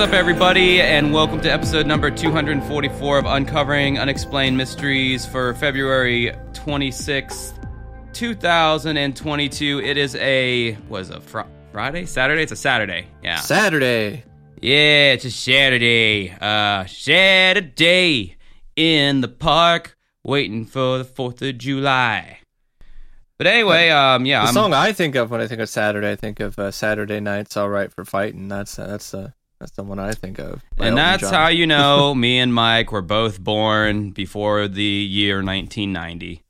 What's up, everybody, and welcome to episode number 244 of Uncovering Unexplained Mysteries for February 26th, 2022. It is a, was it, fr- Friday? Saturday? It's a Saturday. Yeah. Saturday. Yeah, it's a Saturday. Uh, Saturday in the park, waiting for the 4th of July. But anyway, um, yeah, The I'm, song I think of when I think of Saturday, I think of uh, Saturday Night's All Right for Fighting. That's uh, that's uh, that's the one I think of. and that's John. how you know me and Mike were both born before the year 1990.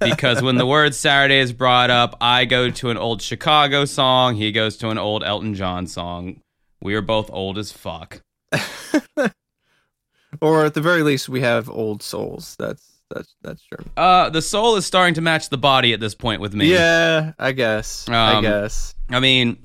because when the word Saturday is brought up, I go to an old Chicago song, he goes to an old Elton John song. We are both old as fuck. or at the very least, we have old souls. That's that's that's true. Uh, the soul is starting to match the body at this point with me. Yeah, I guess. I Um, guess I mean,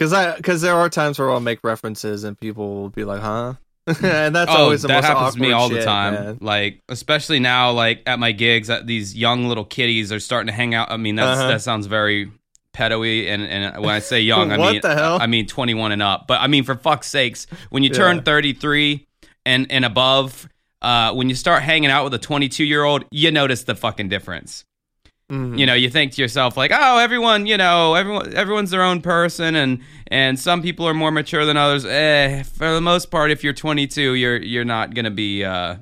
because I because there are times where I'll make references and people will be like, "Huh," and that's oh, always the that most happens to me all the time. man. Like, especially now, like at my gigs, that these young little kiddies are starting to hang out. I mean, that's, Uh-huh. that sounds very pedo-y, and, and when I say young, I mean? I mean 21 and up. But I mean, for fuck's sakes, when you turn Yeah. 33 and and above, uh, when you start hanging out with a 22 year old, you notice the fucking difference. Mhm. You know, you think to yourself like, oh, everyone, you know, everyone, everyone's their own person, and and some people are more mature than others. Eh, for the most part, if you're 22, you're you're not gonna be uh,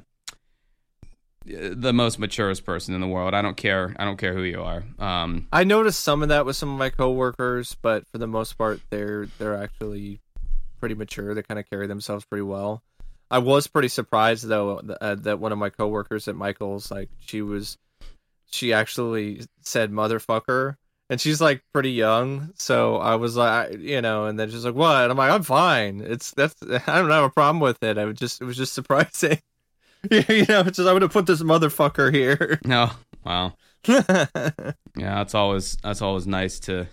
the most maturest person in the world. I don't care. I don't care who you are. Um, I noticed some of that with some of my coworkers, but for the most part, they're they're actually pretty mature. They kind of carry themselves pretty well. I was pretty surprised though th- uh, that one of my coworkers at Michael's, like, she was, she actually said "motherfucker," and she's like pretty young. So I was like, you know, and then she's like, "What?" And I'm like, "I'm fine. It's that's I don't have a problem with it. I would just it was just surprising." you know, it's just I would have put this motherfucker here. no, wow, yeah, that's always that's always nice to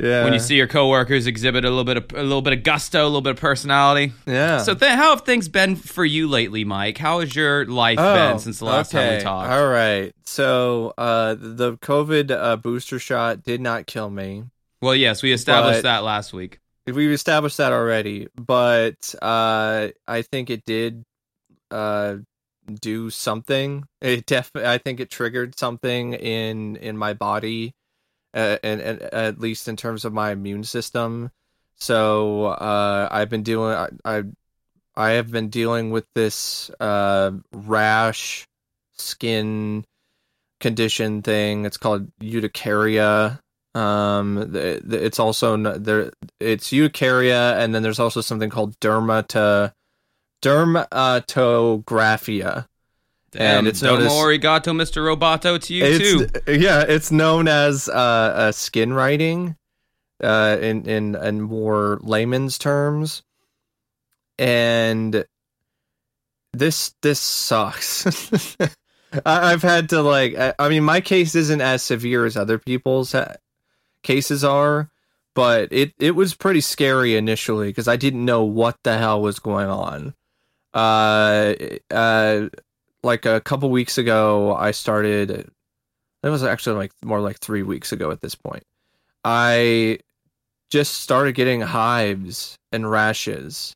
yeah. when you see your coworkers exhibit a little bit of a little bit of gusto, a little bit of personality. yeah. So, th- how have things been for you lately, Mike? How has your life been since the last time we talked? Oh, All right. So uh, the COVID uh, booster shot did not kill me. Well, yes, we established that last week. We've established that already, but uh, I think it did uh, do something. It def- I think it triggered something in in my body, uh, and, and at least in terms of my immune system. So uh, I've been doing. I, I I have been dealing with this uh, rash skin condition thing. It's called urticaria. Um, it's also there. It's urticaria, and then there's also something called dermata dermatographia. And it's domo noticed- arigato, Mr. Roboto, to you It's too. yeah, it's known as uh, uh skin writing, uh, in in in more layman's terms, and this this sucks. I, I've had to like, I, I mean, my case isn't as severe as other people's ha- cases are, but it it was pretty scary initially because I didn't know what the hell was going on. Uh, uh, like a couple weeks ago, I started. It was actually like more like three weeks ago at this point. I just started getting hives and rashes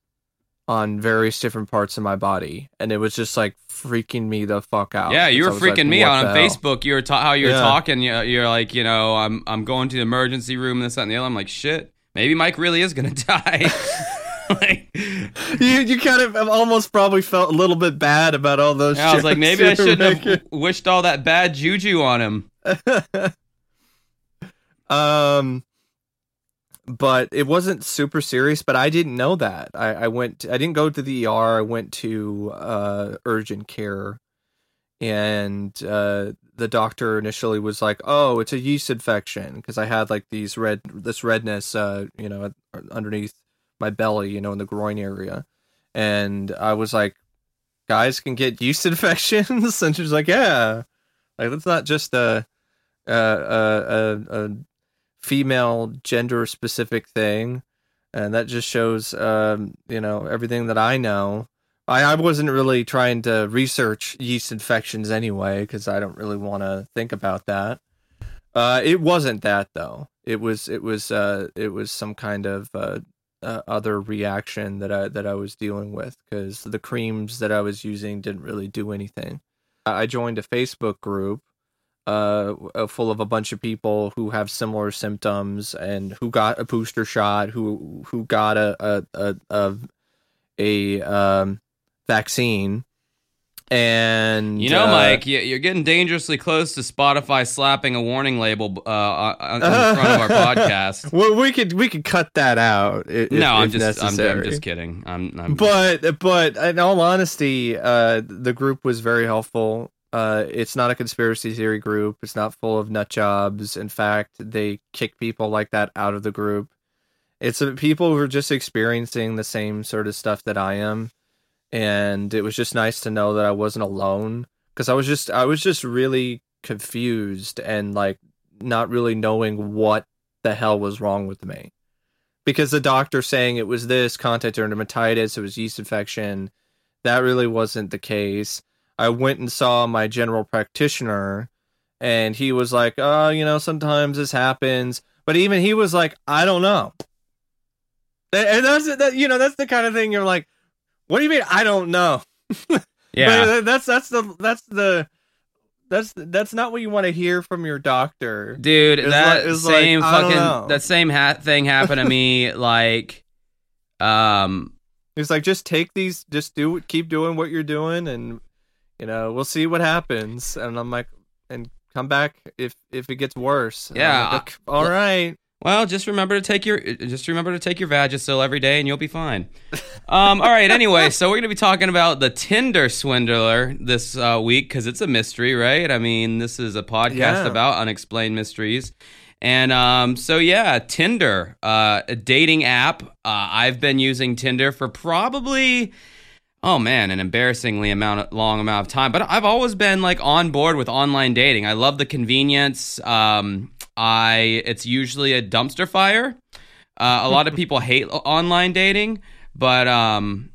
on various different parts of my body, and it was just like freaking me the fuck out. Yeah, you were because I was freaking like, me out on? Facebook. You were ta- how you were Yeah. talking. You you're like, you know, I'm I'm going to the emergency room, and this that, and the other. I'm like, shit, maybe Mike really is gonna die. like, You you kind of almost probably felt a little bit bad about all those. I was like, maybe I shouldn't have wished all that bad juju on him. um but it wasn't super serious but i didn't know that i i went i didn't go to the er i went to uh urgent care and uh the doctor initially was like oh it's a yeast infection because i had like these red this redness uh you know underneath my belly you know in the groin area. And i was like guys can get yeast infections? And she was like yeah. Like that's not just a a a, a, a female gender specific thing. And that just shows um you know everything that i know. I i wasn't really trying to research yeast infections anyway because i don't really want to think about that. Uh it wasn't that though. It was it was uh it was some kind of uh uh, other reaction that I that I was dealing with because the creams that I was using didn't really do anything. I joined a Facebook group uh, uh, full of a bunch of people who have similar symptoms and who got a booster shot, who who got a a a, a, a um, vaccine and you know, uh, Mike, you're getting dangerously close to Spotify slapping a warning label uh, on the front of our podcast. Well, we could we could cut that out. If, no, I'm just I'm. I'm just kidding. I'm, I'm but but in all honesty, uh, the group was very helpful. Uh, it's not a conspiracy theory group. It's not full of nut jobs. In fact, they kick people like that out of the group. It's uh, people who are just experiencing the same sort of stuff that I am and it was just nice to know that I wasn't alone because I was just I was just really confused and like not really knowing what the hell was wrong with me. Because the doctor saying it was this contact dermatitis it was yeast infection that really wasn't the case. I went and saw my general practitioner and he was like oh you know sometimes this happens but even he was like I don't know. And that's that you know that's the kind of thing you're like what do you mean? I don't know. yeah, but that's that's the that's the that's that's not what you want to hear from your doctor, dude. It's that like, same like, fucking that same ha- thing happened to me. like, um, it's like just take these, just do keep doing what you're doing, and you know we'll see what happens. And I'm like, and come back if if it gets worse. And yeah, like, all right. Well, just remember to take your just remember to take your Vagisil every day, and you'll be fine. Um, all right. Anyway, so we're gonna be talking about the Tinder swindler this uh, week because it's a mystery, right? I mean, this is a podcast Yeah. about unexplained mysteries, and um, so yeah, Tinder, uh, a dating app. Uh, I've been using Tinder for probably. Oh man, an embarrassingly amount of, long amount of time. But I've always been like on board with online dating. I love the convenience. Um, I it's usually a dumpster fire. Uh, a lot of people hate online dating, but um,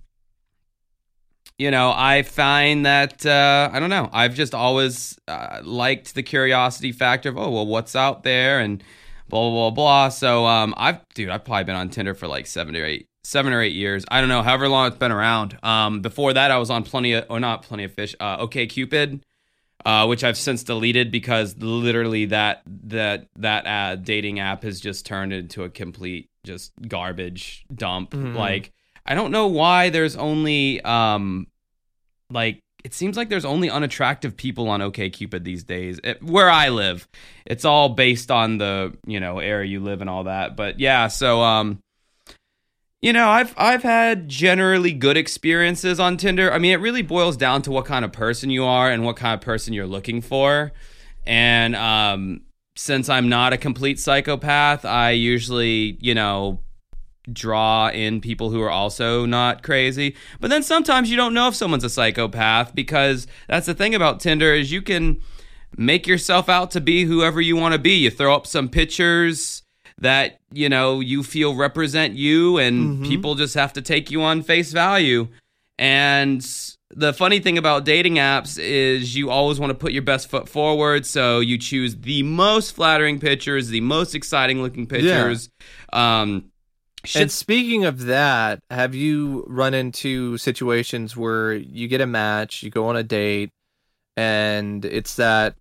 you know, I find that uh, I don't know. I've just always uh, liked the curiosity factor of oh well, what's out there and blah blah blah blah. So um, I've dude, I've probably been on Tinder for like seven or eight seven or eight years. I don't know, however long it's been around. Um, before that, I was on plenty of or not plenty of fish. Uh, OkCupid uh, which I've since deleted because literally that that that uh, dating app has just turned into a complete just garbage dump. Mhm. Like I don't know why there's only um like it seems like there's only unattractive people on OkCupid these days. It, where I live, it's all based on the you know area you live and all that. But yeah, so um you know, I've I've had generally good experiences on Tinder. I mean, it really boils down to what kind of person you are and what kind of person you're looking for. And um, since I'm not a complete psychopath, I usually, you know, draw in people who are also not crazy. But then sometimes you don't know if someone's a psychopath because that's the thing about Tinder is you can make yourself out to be whoever you want to be. You throw up some pictures that you know you feel represent you and Mhm. people just have to take you on face value. And the funny thing about dating apps is you always want to put your best foot forward so you choose the most flattering pictures the most exciting looking pictures. Um And speaking of that, have you run into situations where you get a match, you go on a date, and it's that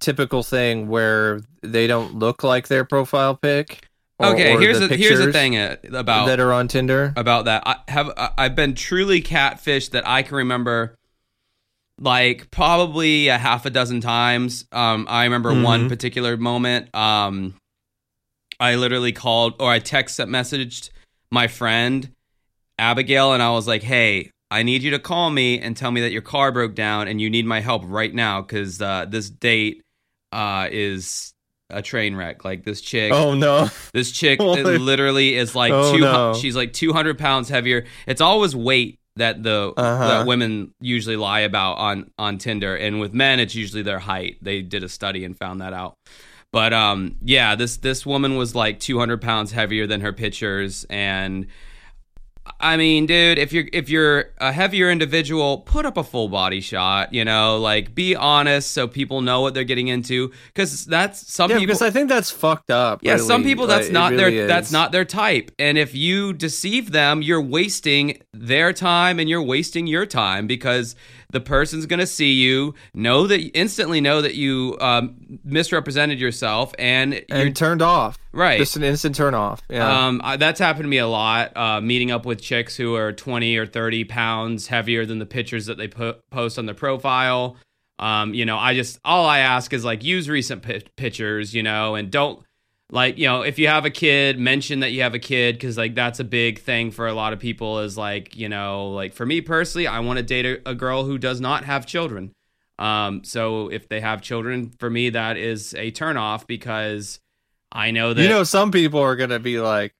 typical thing where they don't look like their profile pic? or- okay or here's the the here's the thing uh, about that are on Tinder. about that. I have I've been truly catfished that I can remember like probably a half a dozen times. Um I remember one Mhm. particular moment um I literally called or I text messaged my friend Abigail and I was like, "Hey, I need you to call me and tell me that your car broke down and you need my help right now cuz uh this date uh is a train wreck. Like this chick Oh no! this chick literally is like Oh, two. no. She's like two hundred pounds heavier. It's always weight that the Uh-huh. that women usually lie about on on Tinder, and with men, it's usually their height. They did a study and found that out. But um, yeah, this this woman was like two hundred pounds heavier than her pictures, and I mean, dude, if you're if you're a heavier individual, put up a full body shot. You know, like be honest so people know what they're getting into. Because that's some Yeah, people. because I think that's fucked up. yeah, some people that's Like, not really their that's not their type. And if you deceive them, you're wasting their time and you're wasting your time because the person's gonna see you, know that instantly know that you um, misrepresented yourself, and, you're and turned off. right. Just an instant turn off. Yeah. Um, I, that's happened to me a lot. Uh, meeting up with chicks who are 20 or 30 pounds heavier than the pictures that they put, post on their profile. Um, you know, I just all I ask is like use recent pi- pictures, you know, and don't like you know if you have a kid, mention that you have a kid because like that's a big thing for a lot of people. Is like you know, like for me personally, I want to date a, a girl who does not have children. Um, so if they have children, for me that is a turnoff because I know that you know, some people are gonna be like,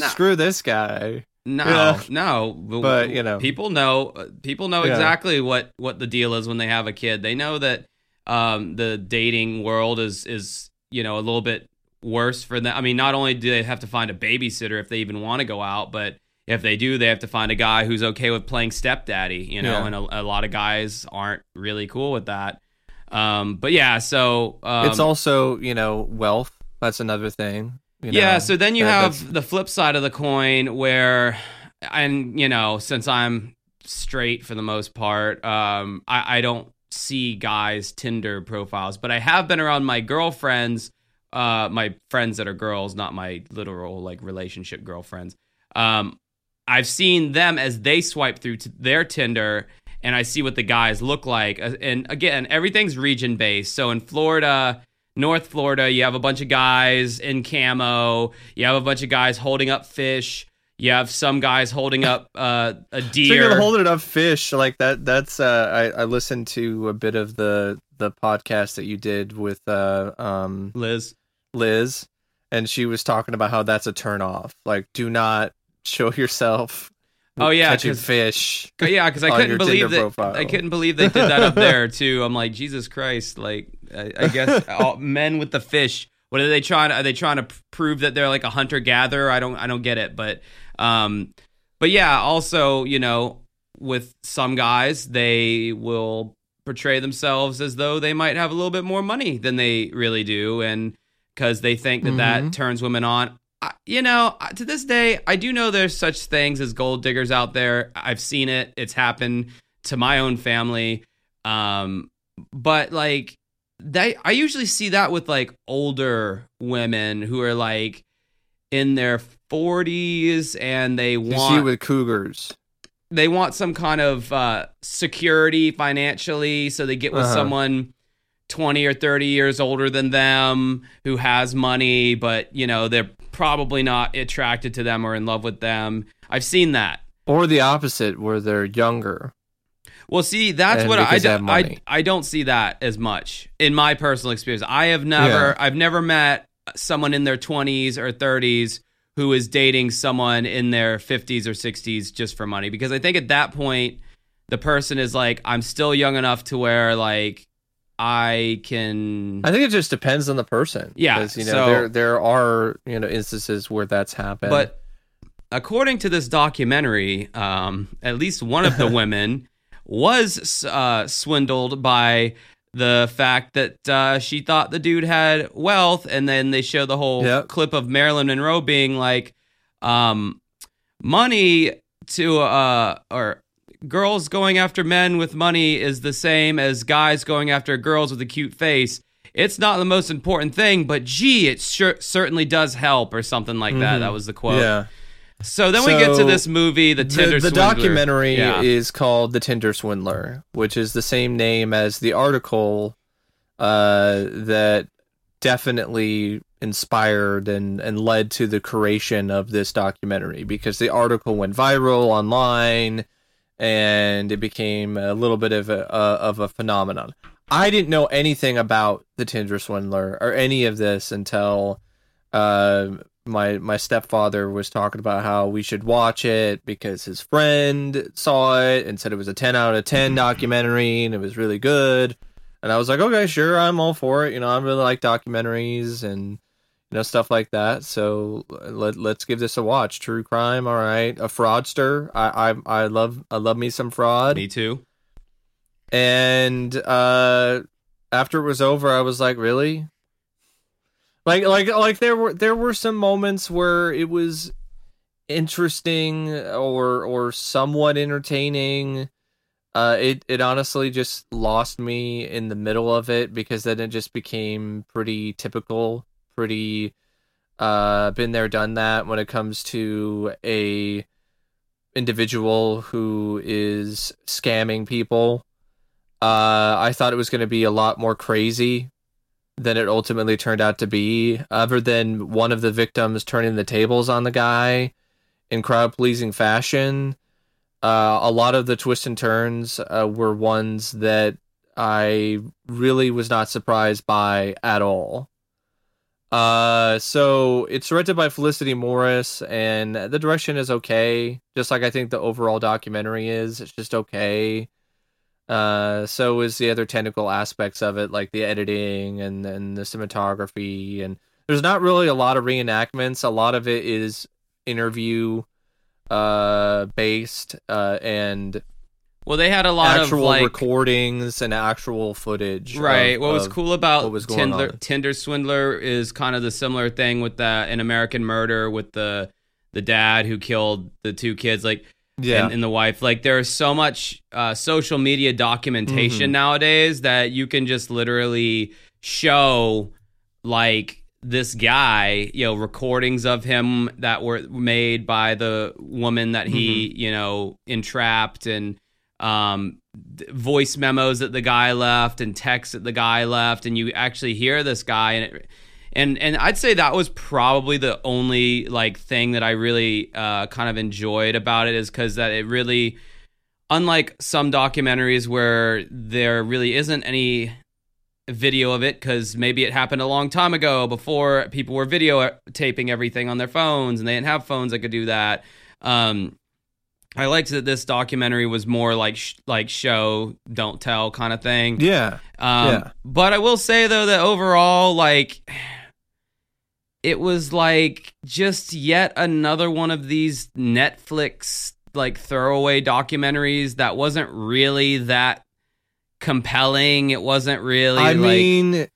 No. "Screw this guy." No, Yeah. no. But, you know. people know uh, people know Yeah. exactly what what the deal is when they have a kid. They know that um, the dating world is is you know a little bit worse for them. I mean, not only do they have to find a babysitter if they even want to go out, but if they do, they have to find a guy who's okay with playing stepdaddy. You know, Yeah. and a, a lot of guys aren't really cool with that. Um, but yeah, so um, it's also you know wealth. That's another thing. you yeah, so then you have that's- the flip side of the coin where and you know, since I'm straight for the most part, um, I, I don't see guys Tinder profiles, but I have been around my girlfriends, uh, my friends that are girls, not my literal like relationship girlfriends. Um, I've seen them as they swipe through to their Tinder and I see what the guys look like. Uh, And again, everything's region based. So in Florida, North Florida, you have a bunch of guys in camo. You have a bunch of guys holding up fish. You have some guys holding up uh, a Speaking deer. of holding up fish, like that. That's uh, I, I listened to a bit of the the podcast that you did with uh, um, Liz. Liz, and she was talking about how that's a turn off. Like, do not show yourself. Oh, yeah, catching fish. Yeah, because I couldn't believe that. profile. I couldn't believe they did that up there too. I'm like, Jesus Christ! Like, I, I guess all, men with the fish. What are they trying? Are they trying to prove that they're like a hunter gatherer? I don't. I don't get it. But, um, but yeah. Also, you know, with some guys, they will portray themselves as though they might have a little bit more money than they really do, and because they think that that Mhm. turns women on. I, you know, to this day, I do know there's such things as gold diggers out there. I've seen it. It's happened to my own family. Um, but like they, I usually see that with like older women who are like in their 40s and they want You see with cougars. they want some kind of uh, security financially, so they get with Uh-huh. someone twenty or thirty years older than them who has money, but you know they're probably not attracted to them or in love with them. I've seen that. Or the opposite, where they're younger. Well, see, that's what I, I money. I don't see that as much in my personal experience. I have never Yeah. I've never met someone in their 20s or 30s who is dating someone in their 50s or 60s just for money because I think at that point the person is like I'm still young enough to where like I can I think it just depends on the person. Yeah, you know, so- there there are you know instances where that's happened. But according to this documentary, um, at least one of the women was uh, swindled by the fact that uh, she thought the dude had wealth, and then they show the whole Yep. clip of Marilyn Monroe being like, um, "Money to uh, or." Girls going after men with money is the same as guys going after girls with a cute face. It's not the most important thing, but gee, it sure, certainly does help, or something like that. Mhm. That was the quote. yeah, So then we get to this movie, the the, Tinder the Swindler. documentary Yeah. is called "The Tinder Swindler," which is the same name as the article uh, that definitely inspired and and led to the creation of this documentary because the article went viral online and it became a little bit of a, a of a phenomenon. I didn't know anything about the Tinder Swindler or any of this until uh, my my stepfather was talking about how we should watch it because his friend saw it and said it was a 10 out of 10 documentary and it was really good. And I was like, okay, sure, I'm all for it. You know, I really like documentaries and you know stuff like that. So let let's give this a watch. True crime, all right. A fraudster, I I I love I love me some fraud. Me too. And uh, after it was over, I was like, really? Like like like there were there were some moments where it was interesting or or somewhat entertaining. Uh, it it honestly just lost me in the middle of it because then it just became pretty typical, pretty uh been there done that when it comes to a individual who is scamming people. Uh, I thought it was going to be a lot more crazy than it ultimately turned out to be. Other than one of the victims turning the tables on the guy in crowd pleasing fashion. Uh, a lot of the twists and turns uh, were ones that I really was not surprised by at all. Uh, so it's directed by Felicity Morris, and the direction is okay, just like I think the overall documentary is. It's just okay. Uh, so is the other technical aspects of it, like the editing and and the cinematography, and there's not really a lot of reenactments. A lot of it is interview uh based uh and Well, they had a lot actual of like recordings and actual footage Right. of- what was cool about what was going Tinder, on. Tinder Swindler is kind of the similar thing with that in American Murder with the the dad who killed the two kids. Like yeah and, and the wife. Like there's so much uh, social media documentation Mhm. nowadays that you can just literally show like this guy, you know, recordings of him that were made by the woman that he, Mm-hmm. you know, entrapped and um voice memos that the guy left and texts that the guy left and you actually hear this guy and it, and and I'd say that was probably the only like thing that I really uh, kind of enjoyed about it is because that it really, unlike some documentaries where there really isn't any video of it because maybe it happened a long time ago before people were videotaping everything on their phones and they didn't have phones that could do that. Um, I liked that this documentary was more like sh- like show don't tell kind of thing. yeah Um, Yeah. But I will say though that overall, like, it was like just yet another one of these Netflix like throwaway documentaries that wasn't really that compelling. It wasn't really. I like, mean,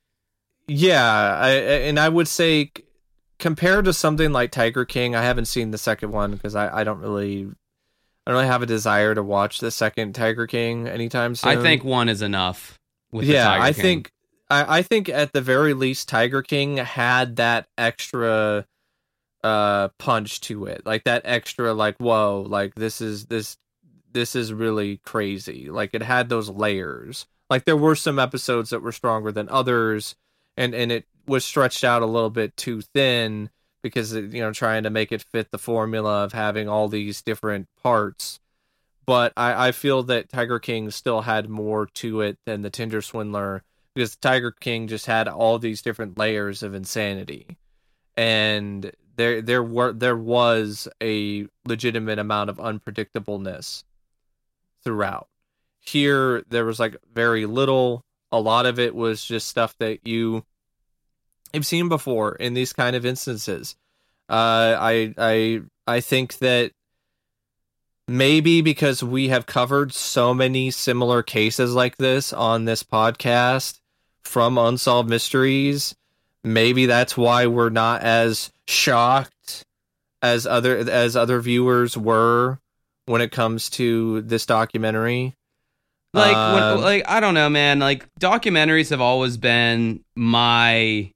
yeah, I, and I would say compared to something like Tiger King, I haven't seen the second one because I, I don't really, I don't really have a desire to watch the second Tiger King anytime soon. I think one is enough. With the yeah, Tiger I King. think, I, I think at the very least, Tiger King had that extra uh punch to it. Like that extra like whoa like this is this this is really crazy. Like it had those layers. Like there were some episodes that were stronger than others and and it was stretched out a little bit too thin because it, you know trying to make it fit the formula of having all these different parts. But i i feel that tiger king still had more to it than the tinder swindler because tiger king just had all these different layers of insanity and there there were there was a legitimate amount of unpredictableness throughout. Here there was like very little. A lot of it was just stuff that you have seen before in these kind of instances. Uh, I I I think that maybe because we have covered so many similar cases like this on this podcast from unsolved mysteries maybe that's why we're not as shocked as other as other viewers were when it comes to this documentary. like Um, when, like I don't know, man. Like documentaries have always been my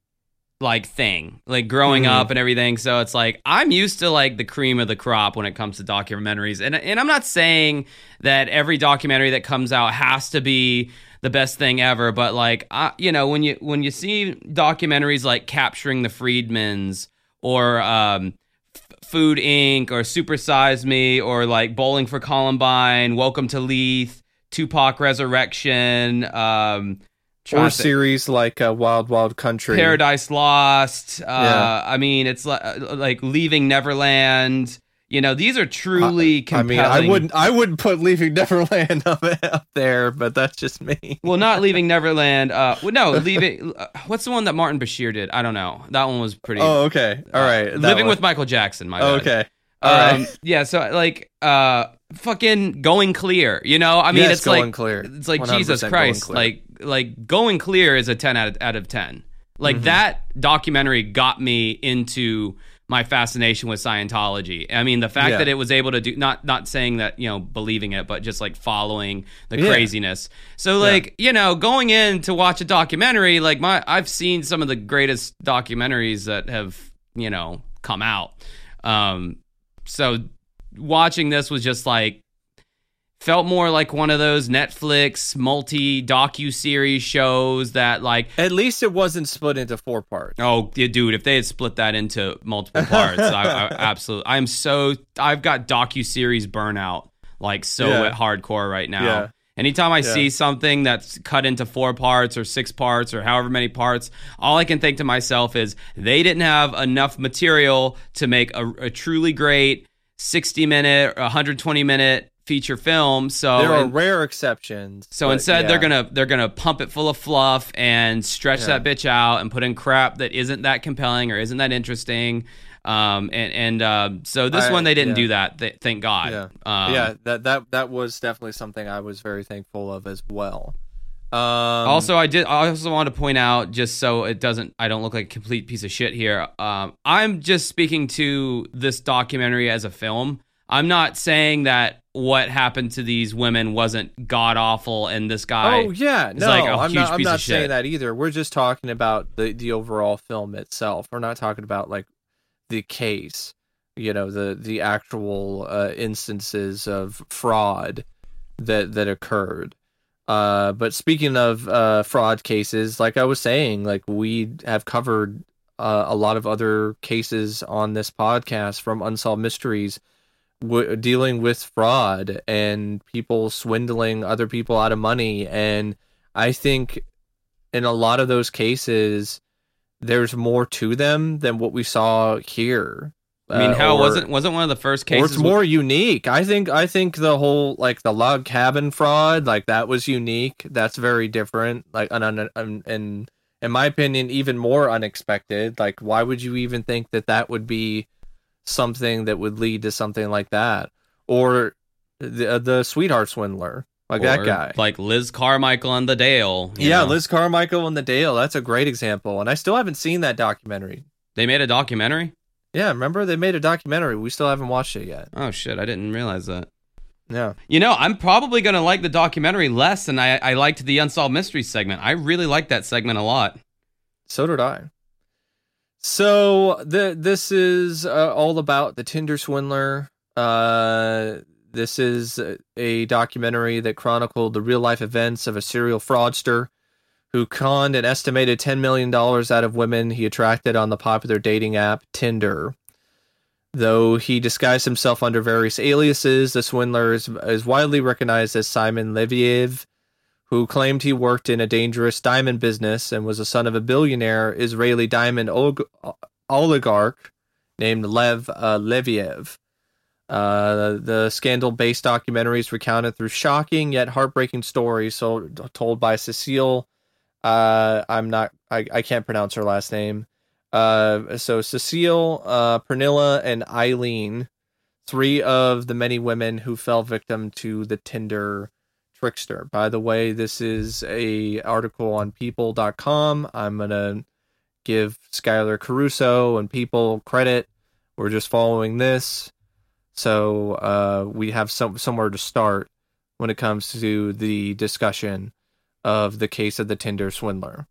like thing, like growing Mhm. up and everything. So it's like I'm used to like the cream of the crop when it comes to documentaries, and and I'm not saying that every documentary that comes out has to be the best thing ever, but like I, you know when you when you see documentaries like Capturing the Friedmans or um, F- Food Inc. or Super Size Me or like Bowling for Columbine, Welcome to Leith, Tupac Resurrection, um, or series like uh, Wild Wild Country. Paradise Lost. Uh, Yeah. I mean, it's like, like Leaving Neverland. You know, these are truly I compelling. mean, I wouldn't I wouldn't put Leaving Neverland up, up there, but that's just me. Well, not leaving Neverland. Uh, well, no, leaving. Uh, what's the one that Martin Bashir did? I don't know. That one was pretty. Oh, okay. All right. uh, living one. with Michael Jackson. My Oh, bad. okay. Um, right. Yeah. So like, uh, fucking going clear. You know, I mean, Yes, it's going like clear. it's like 100% Jesus Christ. Like like going clear is a ten out of, out of ten. Like Mm-hmm. that documentary got me into my fascination with Scientology. I mean, the fact Yeah. that it was able to do not not saying that you know believing it, but just like following the Yeah. craziness. So like you know, going in to watch a documentary, like my I've seen some of the greatest documentaries that have you know come out. Um, so watching this was just like felt more like one of those Netflix multi docu series shows that like At least it wasn't split into four parts. oh yeah, dude if they had split that into multiple parts I, I absolutely I'm so I've got docu series burnout like so Yeah. hardcore right now. Yeah. Anytime I Yeah. see something that's cut into four parts or six parts or however many parts, all I can think to myself is they didn't have enough material to make a, a truly great 60 minute or 120 minute feature film. So there are and- rare exceptions. so but instead, they're gonna they're gonna pump it full of fluff and stretch Yeah. that bitch out and put in crap that isn't that compelling or isn't that interesting. Um, and and uh, so this I- one they didn't yeah. do that. Th- thank God. Yeah. Um, yeah, that that that was definitely something I was very thankful of as well. Um, also, I did. I also want to point out, just so it doesn't, I don't look like a complete piece of shit here. Um, I'm just speaking to this documentary as a film. I'm not saying that what happened to these women wasn't god awful, and this guy. oh yeah, no, like I'm not. I'm not saying shit. that either. We're just talking about the the overall film itself. We're not talking about like the case. You know, the the actual uh, instances of fraud that that occurred. Uh, but speaking of uh, fraud cases, like I was saying, like we have covered uh, a lot of other cases on this podcast from Unsolved Mysteries w- dealing with fraud and people swindling other people out of money. And I think in a lot of those cases, there's more to them than what we saw here. I mean, Uh, how or- wasn't wasn't one of the first cases? or it's more unique. I think I think the whole like the log cabin fraud, like that was unique. That's very different. Like and and and, and in my opinion, even more unexpected. Like why would you even think that that would be something that would lead to something like that? Or the uh, the sweetheart swindler, like that guy. like Liz Carmichael and the Dale. yeah, know. Liz Carmichael and the Dale. That's a great example. And I still haven't seen that documentary. They made a documentary. Yeah, remember they made a documentary. We still haven't watched it yet. Oh shit! I didn't realize that. Yeah. You know, I'm probably gonna like the documentary less than I, I liked the unsolved mysteries segment. I really liked that segment a lot. So did I. So the this is uh, all about the Tinder swindler. Uh, this is a documentary that chronicled the real life events of a serial fraudster who conned an estimated ten million dollars out of women he attracted on the popular dating app Tinder. Though he disguised himself under various aliases, the swindler is, is widely recognized as Simon Leviev, who claimed he worked in a dangerous diamond business and was the son of a billionaire Israeli diamond og- oligarch named Lev uh, Leviev. Uh, the scandal-based documentary is recounted through shocking yet heartbreaking stories so, told by Cecile. Uh, I'm not. I, I can't pronounce her last name. Uh, so Cecile, uh, Pernilla, and Ayleen, three of the many women who fell victim to the Tinder trickster. By the way, this is a article on people.com. I'm going to give Skyler Caruso and people credit. We're just following this. So uh, we have some somewhere to start when it comes to the discussion of the case of the Tinder swindler.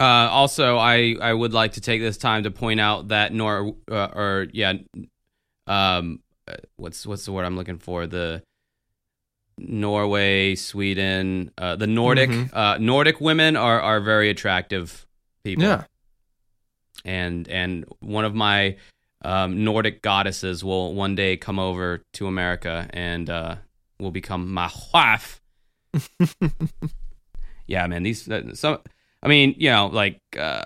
Uh, also, I, I would like to take this time to point out that Nor uh, or yeah, um, uh, what's what's the word I'm looking for? The Norway, Sweden, uh, the Nordic Mhm. uh, Nordic women are are very attractive people. Yeah. and and one of my um, Nordic goddesses will one day come over to America and uh, will become my wife. yeah, man. These uh, some. I mean, you know, like uh,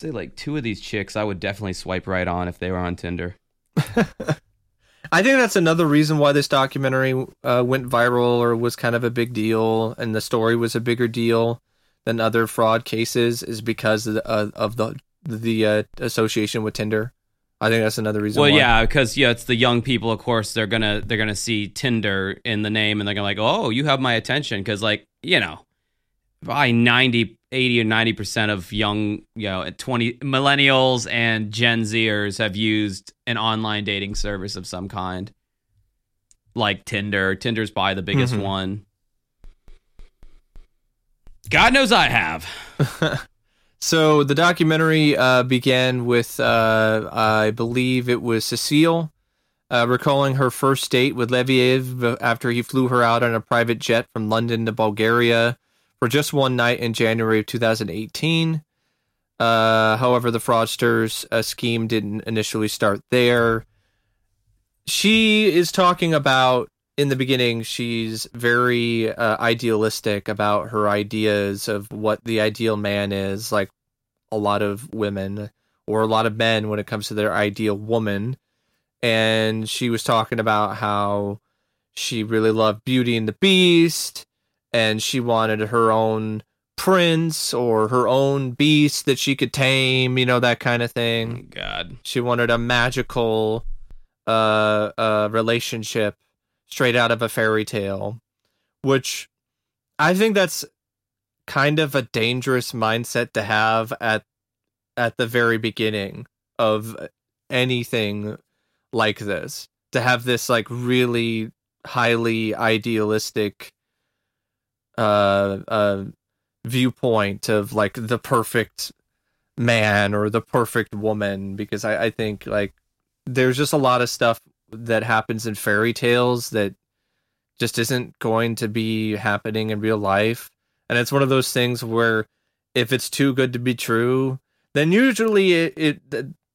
say like two of these chicks, I would definitely swipe right on if they were on Tinder. I think that's another reason why this documentary uh, went viral or was kind of a big deal, and the story was a bigger deal than other fraud cases, is because of the, uh, of the the uh, association with Tinder. I think that's another reason. Well, why. yeah, because yeah, it's the young people. Of course, they're gonna they're gonna see Tinder in the name, and they're gonna like, oh, you have my attention, because like you know, by 90, 80 or ninety percent of young, you know, twenty millennials and Gen Zers have used an online dating service of some kind, like Tinder. Tinder's by the biggest Mhm. one. God knows I have. So the documentary uh, began with, uh, I believe it was Cecile, uh, recalling her first date with Leviev after he flew her out on a private jet from London to Bulgaria for just one night in January of 2018. Uh, however, the fraudsters' uh, scheme didn't initially start there. She is talking about in the beginning. She's very uh, idealistic about her ideas of what the ideal man is, like a lot of women or a lot of men when it comes to their ideal woman. And she was talking about how she really loved Beauty and the Beast, and she wanted her own prince or her own beast that she could tame, you know, that kind of thing. God. She wanted a magical uh, uh, relationship straight out of a fairy tale, which I think that's kind of a dangerous mindset to have at at the very beginning of anything like this. To have this like really highly idealistic uh uh viewpoint of like the perfect man or the perfect woman because I, I think like there's just a lot of stuff that happens in fairy tales that just isn't going to be happening in real life. And it's one of those things where if it's too good to be true then usually it it,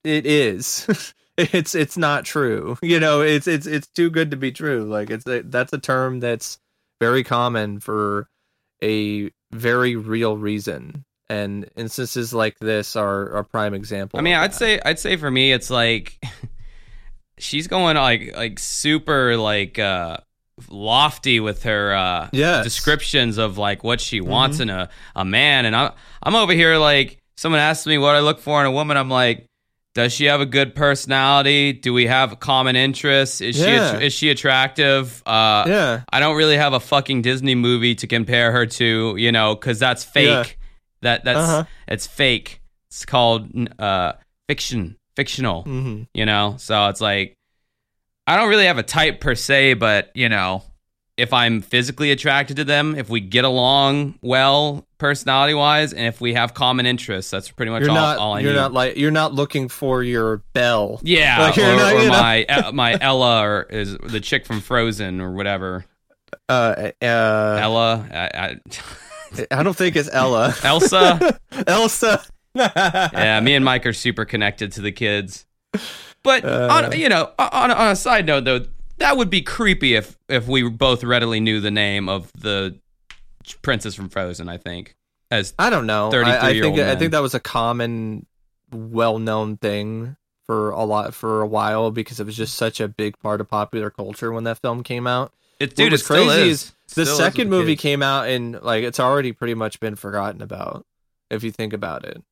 it is. It's it's not true. You know it's it's it's too good to be true. Like it's that's a term that's very common for a very real reason and instances like this are a prime example I mean, I'd that. say I'd say for me, it's like she's going like like super like uh lofty with her uh Yes. descriptions of like what she wants in a, a man and I'm I'm over here like someone asks me what I look for in a woman I'm like does she have a good personality do we have common interests is Yeah. she is she attractive uh yeah I don't really have a fucking Disney movie to compare her to, you know, because that's fake. Yeah. That that's Uh-huh. it's fake. It's called uh, fiction, fictional. hmm You know, so it's like I don't really have a type per se, but you know, if I'm physically attracted to them, if we get along well, personality wise, and if we have common interests, that's pretty much you're all, not all I you're need. not like you're not looking for your belle yeah, Like, or, not- or my uh, my Ella or is the chick from Frozen or whatever. uh uh Ella, I, I, I don't think it's Ella Elsa. Elsa yeah, me and Mike are super connected to the kids. But Uh. on you know, on on a side note though, that would be creepy if if we both readily knew the name of the princess from Frozen. I think as I don't know. I, I think I think that was a common, well-known thing for a lot for a while because it was just such a big part of popular culture when that film came out. it, dude, it was still crazy is. the Still second movie kids. came out and like it's already pretty much been forgotten about if you think about it.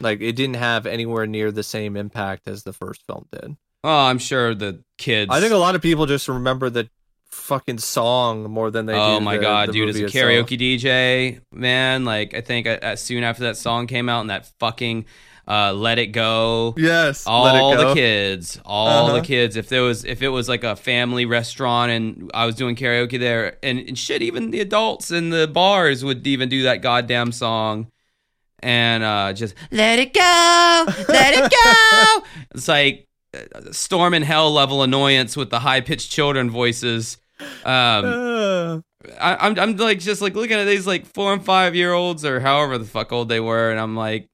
Like it didn't have anywhere near the same impact as the first film did. Oh, I'm sure the kids. I think a lot of people just remember the fucking song more than they do. Oh my the- god, the dude! As a karaoke itself. DJ, man, like I think uh, uh, soon after that song came out and that fucking uh, "Let It Go," Yes, all let it go. the kids all Uh-huh. the kids if there was if it was like a family restaurant and i was doing karaoke there and, and shit even the adults in the bars would even do that goddamn song and uh just let it go let it go it's like storm in hell level annoyance with the high-pitched children voices. Um Uh, I, I'm, I'm like just like looking at these like four and five year olds or however the fuck old they were and i'm like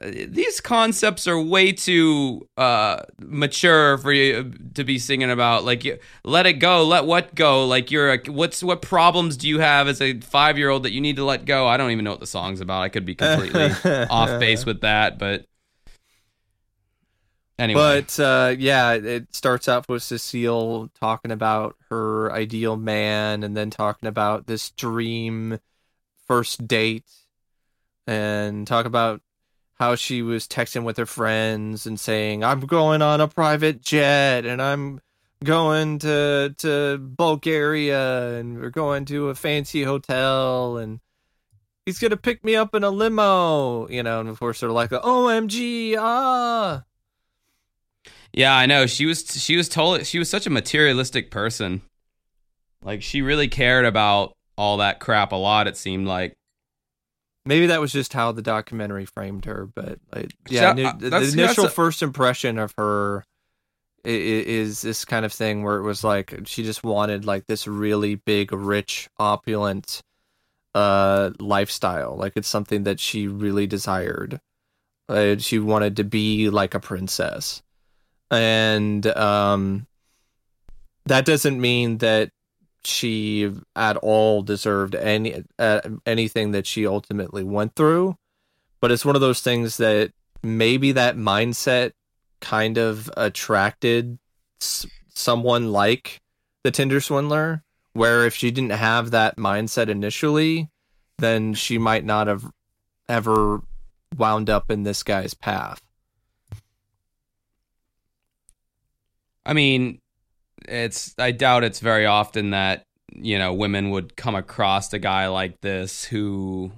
uh, these concepts are way too uh mature for you to be singing about. Like you, let it go let what go. Like you're a, what's what problems do you have as a five year old that you need to let go? I don't even know what the song's about. I could be completely off base with that but Anyway, But uh, yeah, it starts off with Cecile talking about her ideal man, and then talking about this dream first date, and talk about how she was texting with her friends and saying, "I'm going on a private jet, and I'm going to to Bulgaria, and we're going to a fancy hotel, and." He's gonna pick me up in a limo, you know, and of course they're like, "OMG, ah!" Yeah, I know she was she was told she was such a materialistic person. Like she really cared about all that crap a lot. It seemed like. Maybe that was just how the documentary framed her, but like, yeah, the, the initial a- first impression of her is this kind of thing where it was like she just wanted like this really big, rich, opulent uh lifestyle. Like it's something that she really desired. Uh, she wanted to be like a princess, and um, that doesn't mean that she at all deserved any uh, anything that she ultimately went through. But it's one of those things that maybe that mindset kind of attracted s- someone like the Tinder swindler where if she didn't have that mindset initially then she might not have ever wound up in this guy's path I mean, it's I doubt it's very often that you know women would come across a guy like this who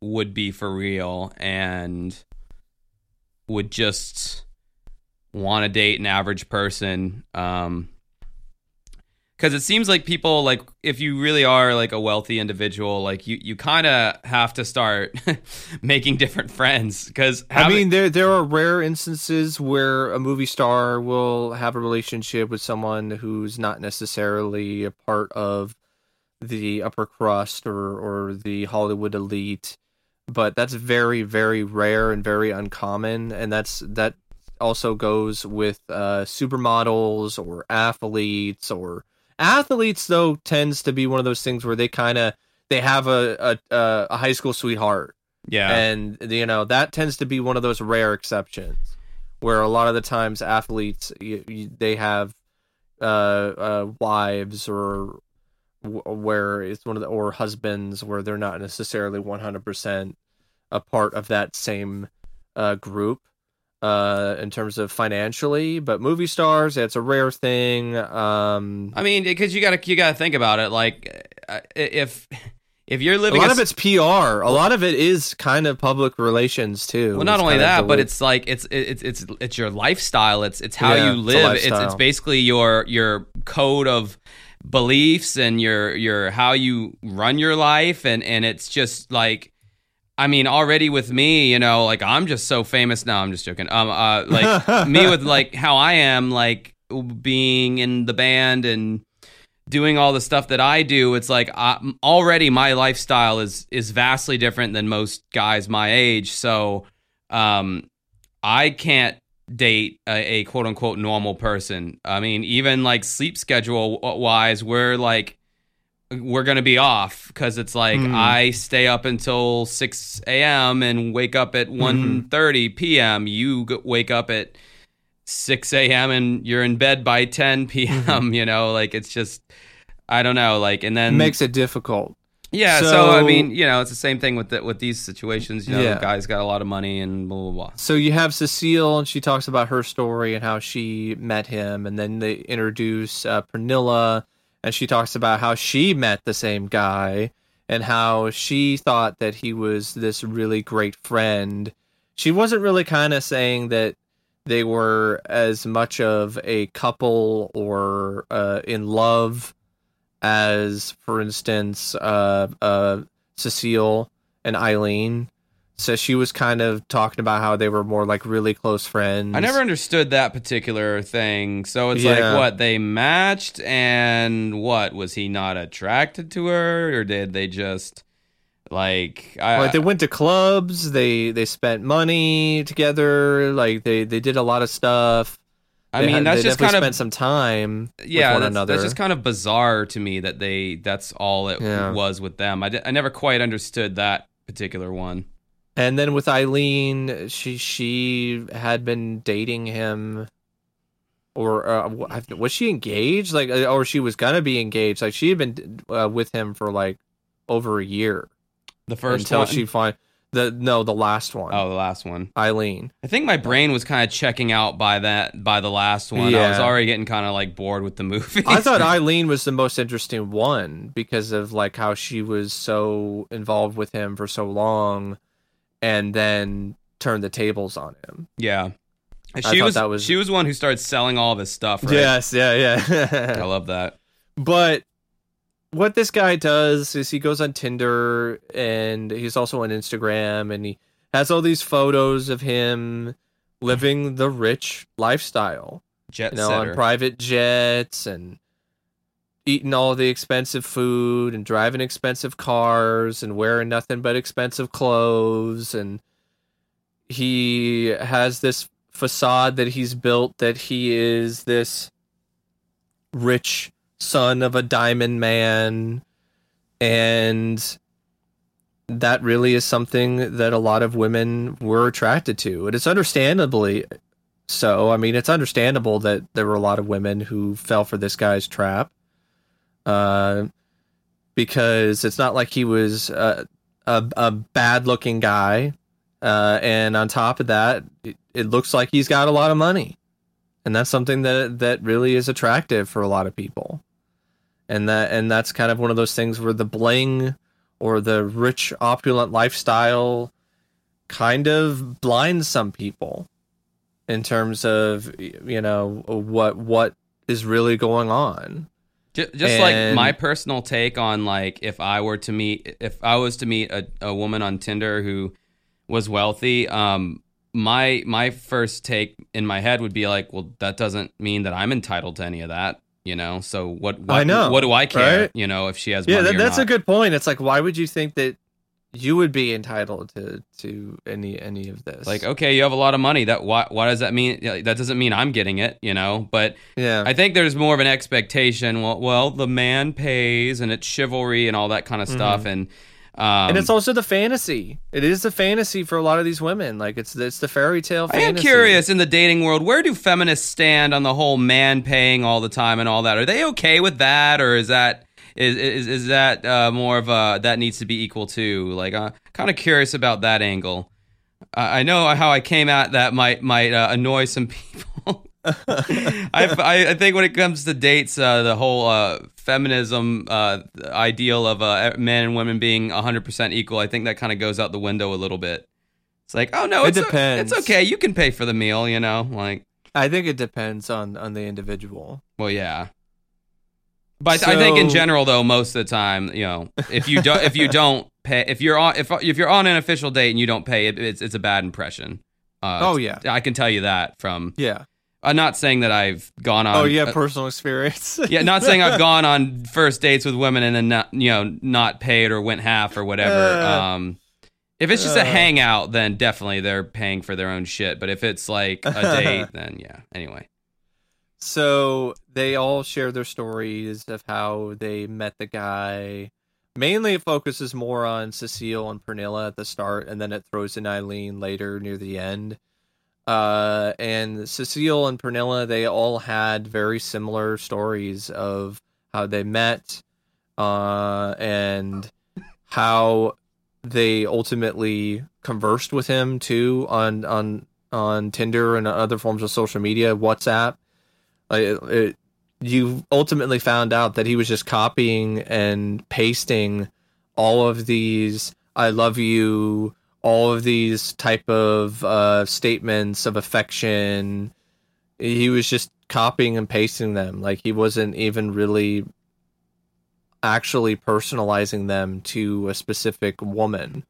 would be for real and would just want to date an average person um because it seems like people like if you really are like a wealthy individual like you you kind of have to start making different friends because I mean, there there are rare instances where a movie star will have a relationship with someone who's not necessarily a part of the upper crust or or the Hollywood elite, but that's very very rare and very uncommon, and that's that also goes with uh, supermodels or athletes or athletes though tends to be one of those things where they kind of they have a, a a high school sweetheart. Yeah. And you know that tends to be one of those rare exceptions where a lot of the times athletes y y they have uh, uh, wives or w- where it's one of the or husbands where they're not necessarily 100% a part of that same uh, group uh, in terms of financially but movie stars it's a rare thing um, I mean, because you gotta you gotta think about it. Like, uh, if if you're living, a lot a of it's PR. A lot of it is kind of public relations too. well, not It's only that, but it's like it's it's it's it's your lifestyle. It's it's how Yeah, you live. It's it's lifestyle. basically your your code of beliefs and your your how you run your life, and and it's just like. I mean, already with me, you know, like I'm just so famous now. I'm just joking. Um, uh, like me with like how I am, like being in the band and doing all the stuff that I do, it's like I, already my lifestyle is is vastly different than most guys my age. So, um, I can't date a, a quote unquote normal person. I mean, even like sleep schedule wise, we're like we're gonna be off because it's like Hmm. I stay up until six a.m. and wake up at one thirty p.m. You g- wake up at six a.m. and you're in bed by ten p.m. You know, like it's just I don't know, like and then makes it difficult. yeah. So, I mean, you know, it's the same thing with the, with these situations. You know, Yeah. the guy's got a lot of money and blah blah blah. So you have Cecile, and she talks about her story and how she met him, and then they introduce uh, Pernilla, and she talks about how she met the same guy and how she thought that he was this really great friend. She wasn't really kind of saying that they were as much of a couple or uh, in love as, for instance, uh, uh, Cecile and Ayleen. So she was kind of talking about how they were more like really close friends. I never understood that particular thing. So it's Yeah. like what they matched, and what was he not attracted to her, or did they just like? I, like they went to clubs, they they spent money together, like they they did a lot of stuff. I mean, had- that's they just kind of spent some time yeah, with one that's, another. that's just kind of bizarre to me that they that's all it Yeah. was with them. I, I never quite understood that particular one. And then with Ayleen, she she had been dating him, or uh, was she engaged? Like, uh, or she was gonna be engaged. Like she had been uh, with him for like over a year. The first until one? she find the no the last one. Oh, the last one. Ayleen. I think my brain was kind of checking out by that by the last one. Yeah. I was already getting kind of like bored with the movie. I thought Ayleen was the most interesting one because of like how she was so involved with him for so long, and then turned the tables on him. yeah. She was, that was- she was the one who started selling all of his stuff, right? Yes, yeah, yeah. I love that. but what this guy does is he goes on Tinder and he's also on Instagram and he has all these photos of him living the rich lifestyle. Jet you know, setter. on private jets and eating all the expensive food and driving expensive cars and wearing nothing but expensive clothes. And he has this facade that he's built that he is this rich son of a diamond man. And that really is something that a lot of women were attracted to. And it's understandably so. I mean, it's understandable that there were a lot of women who fell for this guy's trap, uh, because it's not like he was a a, a bad looking guy, uh, and on top of that, it, it looks like he's got a lot of money, and that's something that that really is attractive for a lot of people, and that and that's kind of one of those things where the bling or the rich opulent lifestyle kind of blinds some people in terms of you know what what is really going on. Ju- Just like my personal take on like if I were to meet if I was to meet a, a woman on Tinder who was wealthy, um my my first take in my head would be like, well, that doesn't mean that I'm entitled to any of that, you know. So what? what I know, What do I care? right? You know, if she has Yeah, that, that's a good point. It's like why would you think that you would be entitled to to any any of this? Like, okay, you have a lot of money. That why? Why does that mean? That doesn't mean I'm getting it, you know. But yeah, I think there's more of an expectation. Well, well, the man pays, and it's chivalry and all that kind of stuff, and um, Mm-hmm. and it's also the fantasy. It is the fantasy for a lot of these women. Like it's it's the fairy tale. I am Fantasy. curious in the dating world, where do feminists stand on the whole man paying all the time and all that? Are they okay with that, or is that is is, is that uh, more of a that needs to be equal to? Like, uh, kind of curious about that angle. I I know how I came at that might might uh, annoy some people. I, I I think when it comes to dates, uh, the whole uh, feminism uh, ideal of uh, men and women being 100% equal, I think that kind of goes out the window a little bit. It's like, oh no, It it's depends. it's okay. You can pay for the meal, you know. Like, I think it depends on on the individual. well, yeah. But I think in general, though, most of the time, you know, if you don't if you don't pay, if you're on if if you're on an official date and you don't pay, it, it's it's a bad impression. Uh, Oh, yeah. I can tell you that from. Yeah. I'm not saying that I've gone on. oh, uh, personal experience. yeah, not saying I've gone on first dates with women and then not, you know, not paid or went half or whatever. Uh, um, if it's just a uh. hangout, then definitely they're paying for their own shit. But if it's like a date, then yeah. Anyway, So they all share their stories of how they met the guy. Mainly, it focuses more on Cecile and Pernilla at the start, and then it throws in Ayleen later near the end. Uh, and Cecile and Pernilla, they all had very similar stories of how they met, uh, and how they ultimately conversed with him too on on on Tinder and other forms of social media, WhatsApp. Like it, you ultimately found out that he was just copying and pasting all of these "I love you," all of these type of uh, statements of affection. He was just copying and pasting them. Like he wasn't even really actually personalizing them to a specific woman.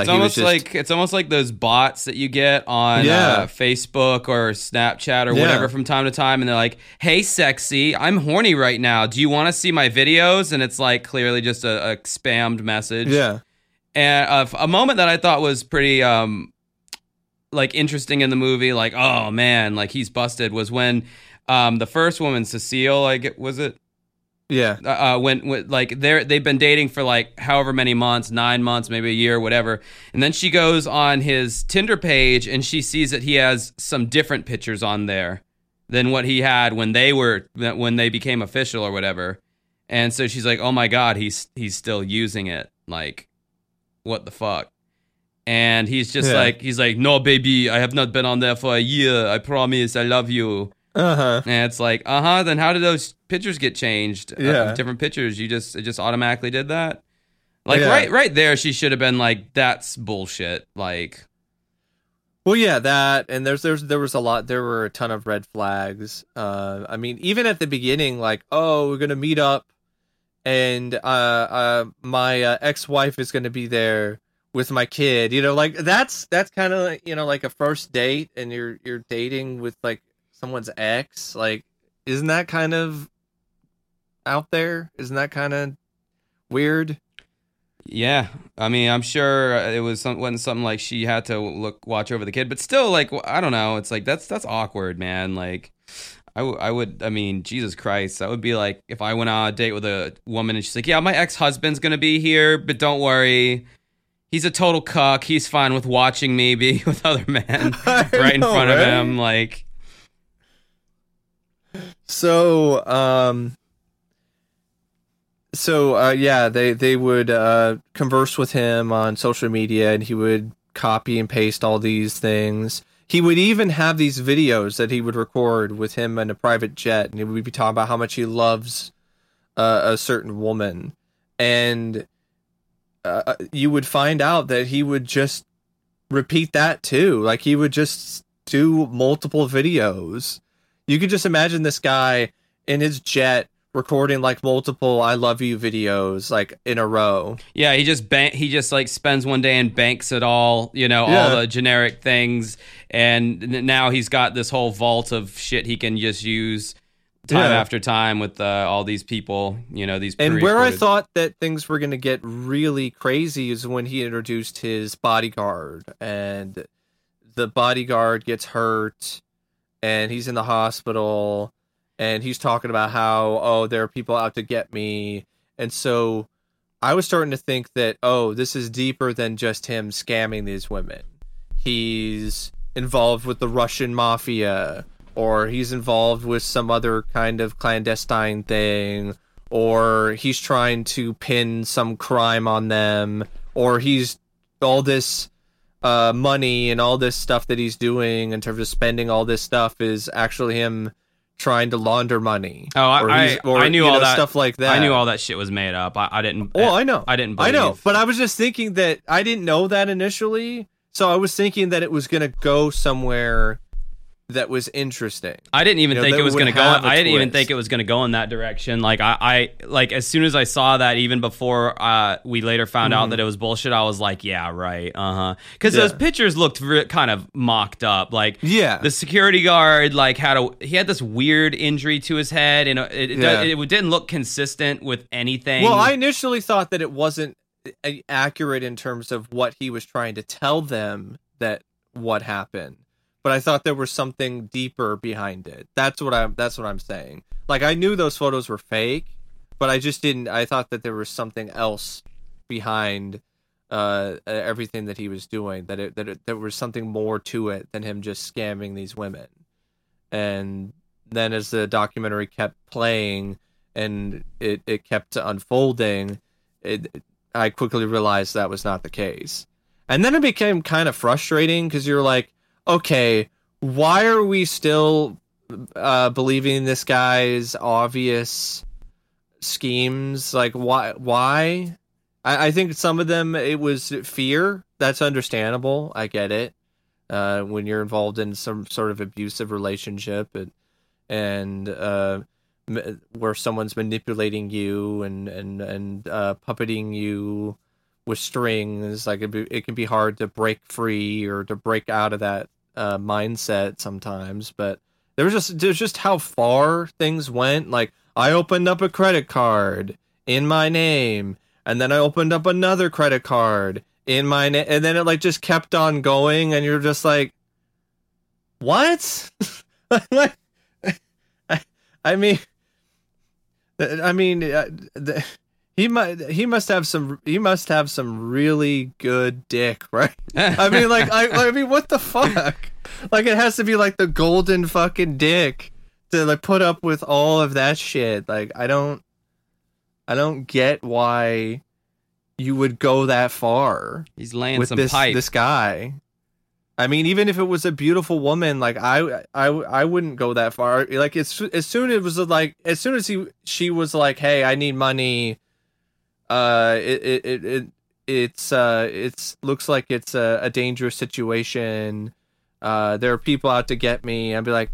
Like it's almost just- like it's almost like those bots that you get on Yeah. uh, Facebook or Snapchat or Yeah. whatever from time to time, and they're like, "Hey, sexy, I'm horny right now. Do you want to see my videos?" And it's like clearly just a, a spammed message. yeah, and uh, a moment that I thought was pretty um like interesting in the movie, like oh man, like he's busted, was when um the first woman, Cecile, like was it Yeah. uh, when, when like they're they've been dating for like however many months, nine months, maybe a year, whatever. And then she goes on his Tinder page and she sees that he has some different pictures on there than what he had when they were when they became official or whatever. And so she's like, "Oh my god, he's he's still using it. Like, what the fuck?" And he's just Yeah. like, he's like, "No, baby, I have not been on there for a year. I promise, I love you." Uh huh. And it's like, uh huh. Then how did those pictures get changed? Uh, Yeah. different pictures. You just it just automatically did that. Like Yeah. right right there, she should have been like, that's bullshit. Like, Well, yeah, that and there's there's there was a lot. There were a ton of red flags. Uh, I mean, even at the beginning, like, oh, we're gonna meet up, and uh, uh, my uh, ex-wife is gonna be there with my kid. You know, like that's that's kind of you know like a first date, and you're you're dating with like someone's ex. Like, isn't that kind of out there? Isn't that kind of weird? yeah. I mean, I'm sure it was some, wasn't something like she had to look watch over the kid, but still, like, I don't know. It's like that's that's awkward, man. Like. I, w- I would I mean Jesus Christ that would be like if I went on a date with a woman and she's like yeah my ex husband's gonna be here but don't worry he's a total cuck he's fine with watching me be with other men right in know, front of him like So, um, so uh, yeah, they they would uh, converse with him on social media, and he would copy and paste all these things. He would even have these videos that he would record with him in a private jet, and he would be talking about how much he loves uh, a certain woman, and uh, you would find out that he would just repeat that too. Like he would just do multiple videos. You could just imagine this guy in his jet recording like multiple "I love you" videos like in a row. yeah he just bank he just like spends one day and banks it all you know all the generic things and now he's got this whole vault of shit he can just use time Yeah. after time with uh, all these people you know these And where I thought that things were going to get really crazy is when he introduced his bodyguard, and the bodyguard gets hurt, and he's in the hospital, and he's talking about how oh there are people out to get me, and so I was starting to think that oh this is deeper than just him scamming these women. He's involved with the Russian mafia, or he's involved with some other kind of clandestine thing, or he's trying to pin some crime on them, or he's all this uh, money and all this stuff that he's doing in terms of spending all this stuff is actually him trying to launder money. Oh, I- Or I- or, I knew all know, that. stuff like that. I knew all that shit was made up I, I didn't Oh, I know. I didn't I know, but I was just thinking that I didn't know that initially, so I was thinking that it was gonna go somewhere that was interesting. I didn't even You know, think it was going to go. I didn't even think it was going to go in that direction. Like I, I, like as soon as I saw that, even before uh, we later found out Mhm. that it was bullshit, I was like, yeah, right, uh huh. Because those pictures looked re- kind of mocked up. Like Yeah, the security guard, like had a he had this weird injury to his head, and it it, Yeah. it, didn't look consistent with anything. Well, I initially thought that it wasn't uh, accurate in terms of what he was trying to tell them that what happened. But I thought there was something deeper behind it. That's what I'm that's what I'm saying. Like I knew those photos were fake, but I just didn't I thought that there was something else behind uh everything that he was doing that it that it, there was something more to it than him just scamming these women. And then as the documentary kept playing and it, it kept unfolding, it, I quickly realized that was not the case. And then it became kind of frustrating because you're like, okay, why are we still uh, believing this guy's obvious schemes? Like, why? Why? I, I think some of them it was fear. That's understandable. I get it. Uh, when you're involved in some sort of abusive relationship and and uh, where someone's manipulating you and and and uh, puppeting you with strings, like it, be, it can be hard to break free or to break out of that uh, mindset sometimes. But there was just there's just how far things went. Like I opened up a credit card in my name, and then I opened up another credit card in my name, and then it like just kept on going, and you're just like, what? like, I, I mean, I mean, uh, the, he might he must have some he must have some really good dick, right? I mean, like I I mean, what the fuck? Like it has to be like the golden fucking dick to like put up with all of that shit. Like I don't I don't get why you would go that far He's laying with some this pipe. this guy. I mean, even if it was a beautiful woman, like I, I, I wouldn't go that far. Like as as soon as it was like as soon as he she was like, "Hey, I need money," uh, it it it, it it's uh it's looks like it's a, a dangerous situation. Uh, there are people out to get me. I'd be like,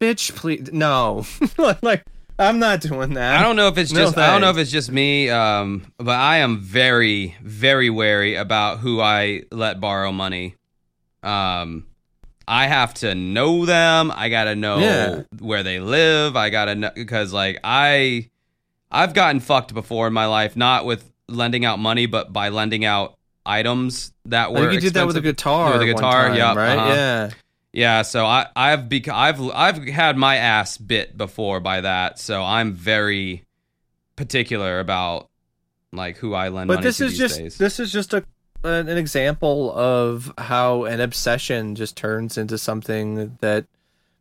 "Bitch, please, no!" like I'm not doing that. I don't know if it's No just I don't know if it's just me, um, but I am very very wary about who I let borrow money. Um, I have to know them. I gotta know Yeah. where they live. I gotta know because like I, I've gotten fucked before in my life, not with lending out money, but by lending out items that I were. think you did that with a guitar. With a guitar, yep, right? uh-huh. Yeah. Yeah, so I, I've bec- I've I've had my ass bit before by that, so I'm very particular about like who I lend but money this to is these just days. this is just a an an example of how an obsession just turns into something that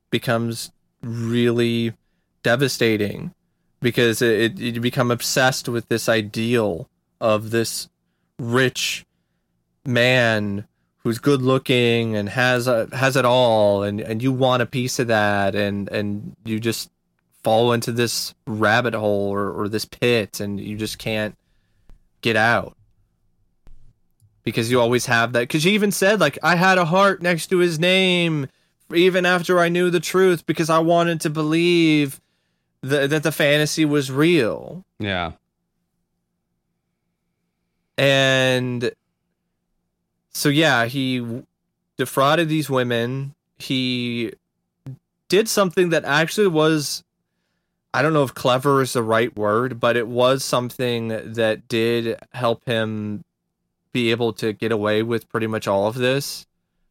becomes really devastating because it, it you become obsessed with this ideal of this rich man who's good looking and has a, has it all and and you want a piece of that and and you just fall into this rabbit hole or, or this pit and you just can't get out. Because you always have that because you even said like i had a heart next to his name even after i knew the truth because i wanted to believe th- that the fantasy was real. Yeah, and so yeah he defrauded these women. He did something that actually was i don't know if clever is the right word but it was something that did help him be able to get away with pretty much all of this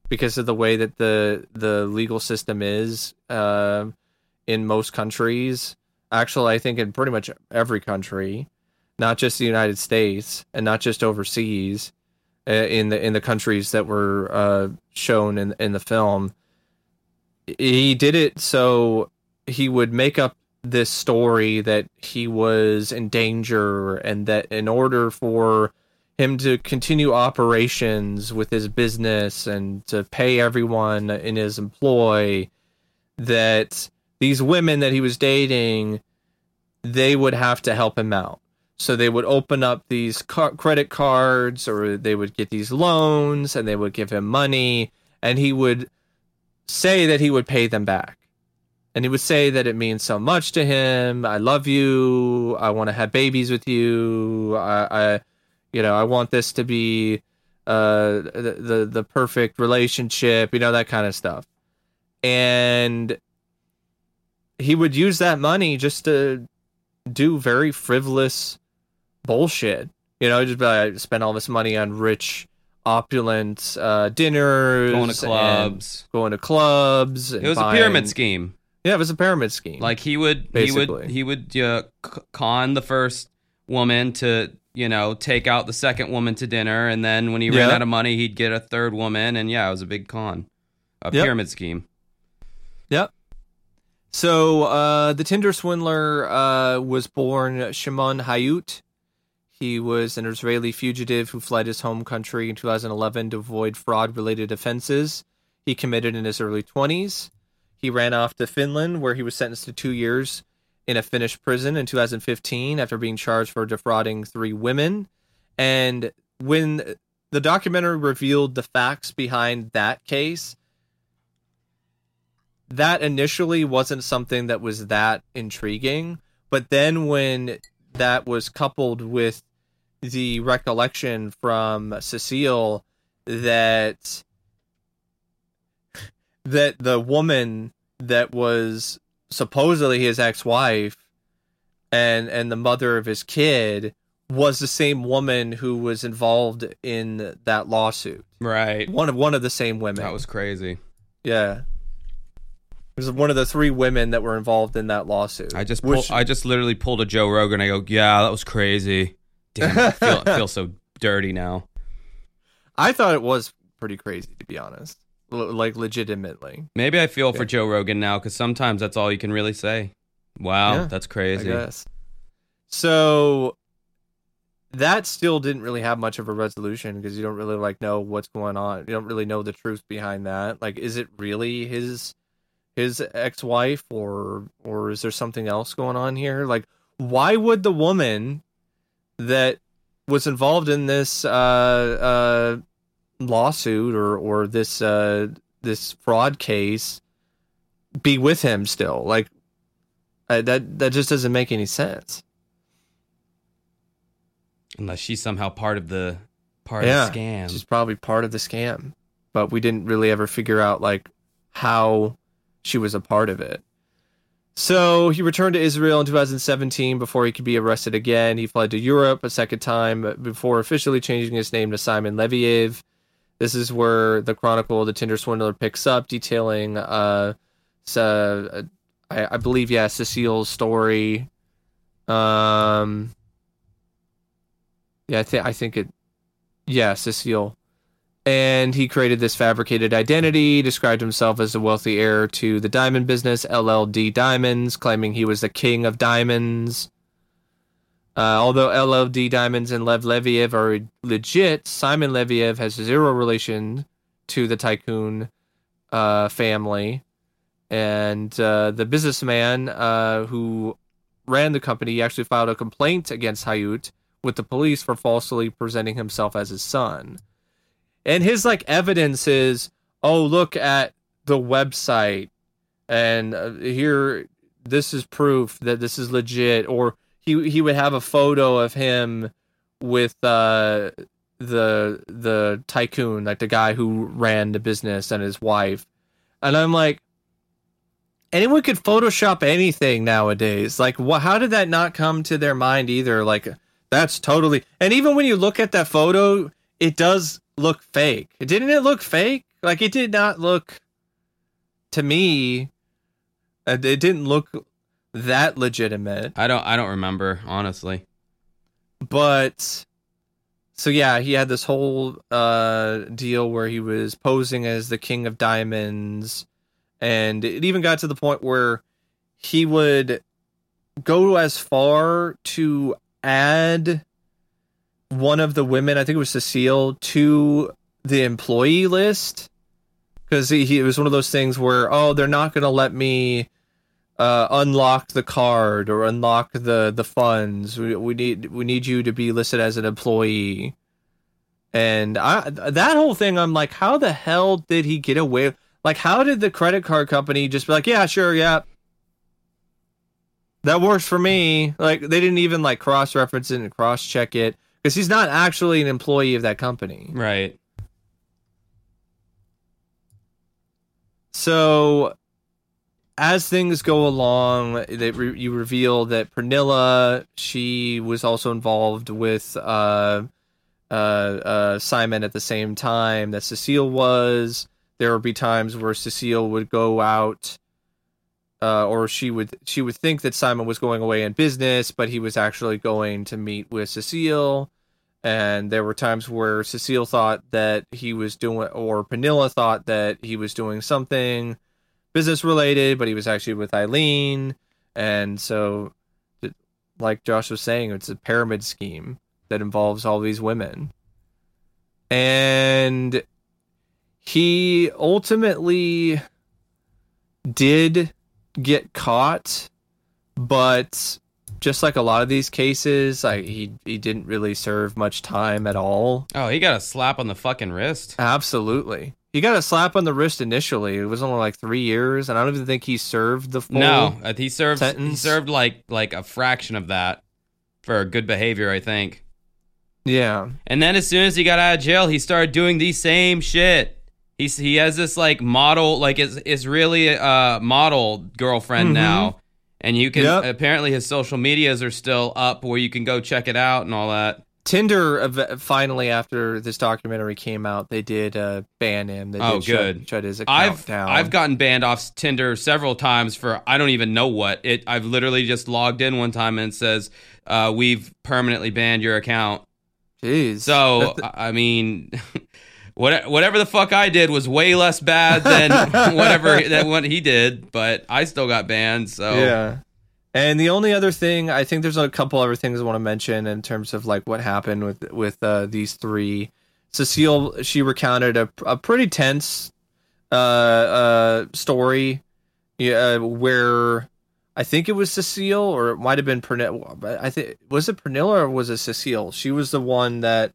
because of the way that the the legal system is uh, in most countries actually i think in pretty much every country not just the United States and not just overseas uh, in the in the countries that were uh, shown in in the film. He did it so he would make up this story that he was in danger and that in order for him to continue operations with his business and to pay everyone in his employ that these women that he was dating they would have to help him out so they would open up these car- credit cards or they would get these loans and they would give him money and he would say that he would pay them back. And he would say that it means so much to him. I love you. I want to have babies with you. I, I you know, I want this to be uh the, the the perfect relationship, you know, that kind of stuff. And he would use that money just to do very frivolous bullshit. You know, just be spend all this money on rich, opulent uh, dinners, going to clubs. going to clubs. and It was a pyramid scheme. Yeah, it was a pyramid scheme. Like he would, he would, he would uh, con the first woman to, you know, take out the second woman to dinner, and then when he ran Yeah. out of money, he'd get a third woman, and yeah, it was a big con, a Yep. pyramid scheme. Yep. So uh, the Tinder swindler uh, was born Shimon Hayut. He was an Israeli fugitive who fled his home country in 2011 to avoid fraud-related offenses he committed in his early 20s. He ran off to Finland, where he was sentenced to two years in a Finnish prison in 2015 after being charged for defrauding three women. And when the documentary revealed the facts behind that case, that initially wasn't something that was that intriguing. But then when that was coupled with the recollection from Cecile that that the woman that was supposedly his ex-wife and and the mother of his kid was the same woman who was involved in that lawsuit. Right. One of one of the same women. That was crazy. Yeah. Was one of the three women that were involved in that lawsuit. I just Which- pull, I just literally pulled a Joe Rogan. I go, yeah, that was crazy. Damn, I feel, I feel so dirty now. I thought it was pretty crazy to be honest. L- like legitimately. Maybe I feel for Joe Rogan now because sometimes that's all you can really say. Wow, Yeah, that's crazy. guess. So that still didn't really have much of a resolution because you don't really like know what's going on. You don't really know the truth behind that. Like, is it really his his ex wife or or is there something else going on here? Like, why would the woman that was involved in this uh uh lawsuit or or this uh this fraud case be with him still? Like uh, that that just doesn't make any sense. Unless she's somehow part of the part Yeah, of the scam. She's probably part of the scam, but we didn't really ever figure out like how she was a part of it. So he returned to Israel in 2017 before he could be arrested again. He fled to Europe a second time before officially changing his name to Simon Leviev. This is where the Chronicle of the Tinder Swindler picks up, detailing, uh, so, I, I believe, yeah, Cecile's story. Um, yeah, I think I think it, yeah, Cecile, and he created this fabricated identity, described himself as a wealthy heir to the diamond business, LLD Diamonds, claiming he was the king of diamonds. Uh, although LLD Diamonds and Lev Leviev are legit, Simon Leviev has zero relation to the tycoon uh, family. And uh, the businessman uh, who ran the company actually filed a complaint against Hayut with the police for falsely presenting himself as his son. And his like evidence is, oh, look at the website, and uh, here, this is proof that this is legit. Or he he would have a photo of him with uh, the the tycoon, like the guy who ran the business, and his wife, and I'm like. Anyone could Photoshop anything nowadays. Like, what? How did that not come to their mind either? Like, that's totally. And even when you look at that photo, it does look fake. Didn't it look fake? Like it did not look to me. uh, It didn't look that legitimate. I don't I don't remember honestly. But so yeah, he had this whole uh deal where he was posing as the king of diamonds and it even got to the point where he would go as far to add one of the women, I think it was Cecile, to the employee list because he, he it was one of those things where oh they're not going to let me uh, unlock the card or unlock the the funds. We, we need we need you to be listed as an employee. And I that whole thing, I'm like, how the hell did he get away? Like, how did the credit card company just be like, yeah, sure, yeah, that works for me? Like, they didn't even like cross reference it and cross check it because he's not actually an employee of that company. Right. So, as things go along, they re- you reveal that Pernilla she was also involved with uh, uh, uh, Simon at the same time that Cecile was. There would be times where Cecile would go out, uh, or she would she would think that Simon was going away in business, but he was actually going to meet with Cecile. And there were times where Cecile thought that he was doing, or Pernilla thought that he was doing something business related, but he was actually with Ayleen. And so, like Josh was saying, it's a pyramid scheme that involves all these women. And he ultimately did get caught, but just like a lot of these cases, like he he didn't really serve much time at all. Oh, he got a slap on the fucking wrist. Absolutely. He got a slap on the wrist initially. It was only like three years, and I don't even think he served the full. No, uh, he served he served like like a fraction of that for good behavior, I think. Yeah. And then as soon as he got out of jail, he started doing the same shit. He's he has this like model, like is is really uh model girlfriend Mhm. now, and you can Yep. apparently his social medias are still up where you can go check it out and all that. Tinder finally after this documentary came out, they did uh, ban him. They Oh, did shut- good. Shut, his account I've down. I've gotten banned off Tinder several times for I don't even know what it. I've literally just logged in one time and it says uh, we've permanently banned your account. Jeez. So I mean, what whatever the fuck I did was way less bad than whatever that what he did, but I still got banned. So Yeah. And the only other thing, I think there's a couple other things I want to mention in terms of like what happened with with uh, these three. Cecile, she recounted a, a pretty tense uh, uh, story, yeah, where I think it was Cecile or it might have been Pernilla. But I think was it Pernilla or was it Cecile? She was the one that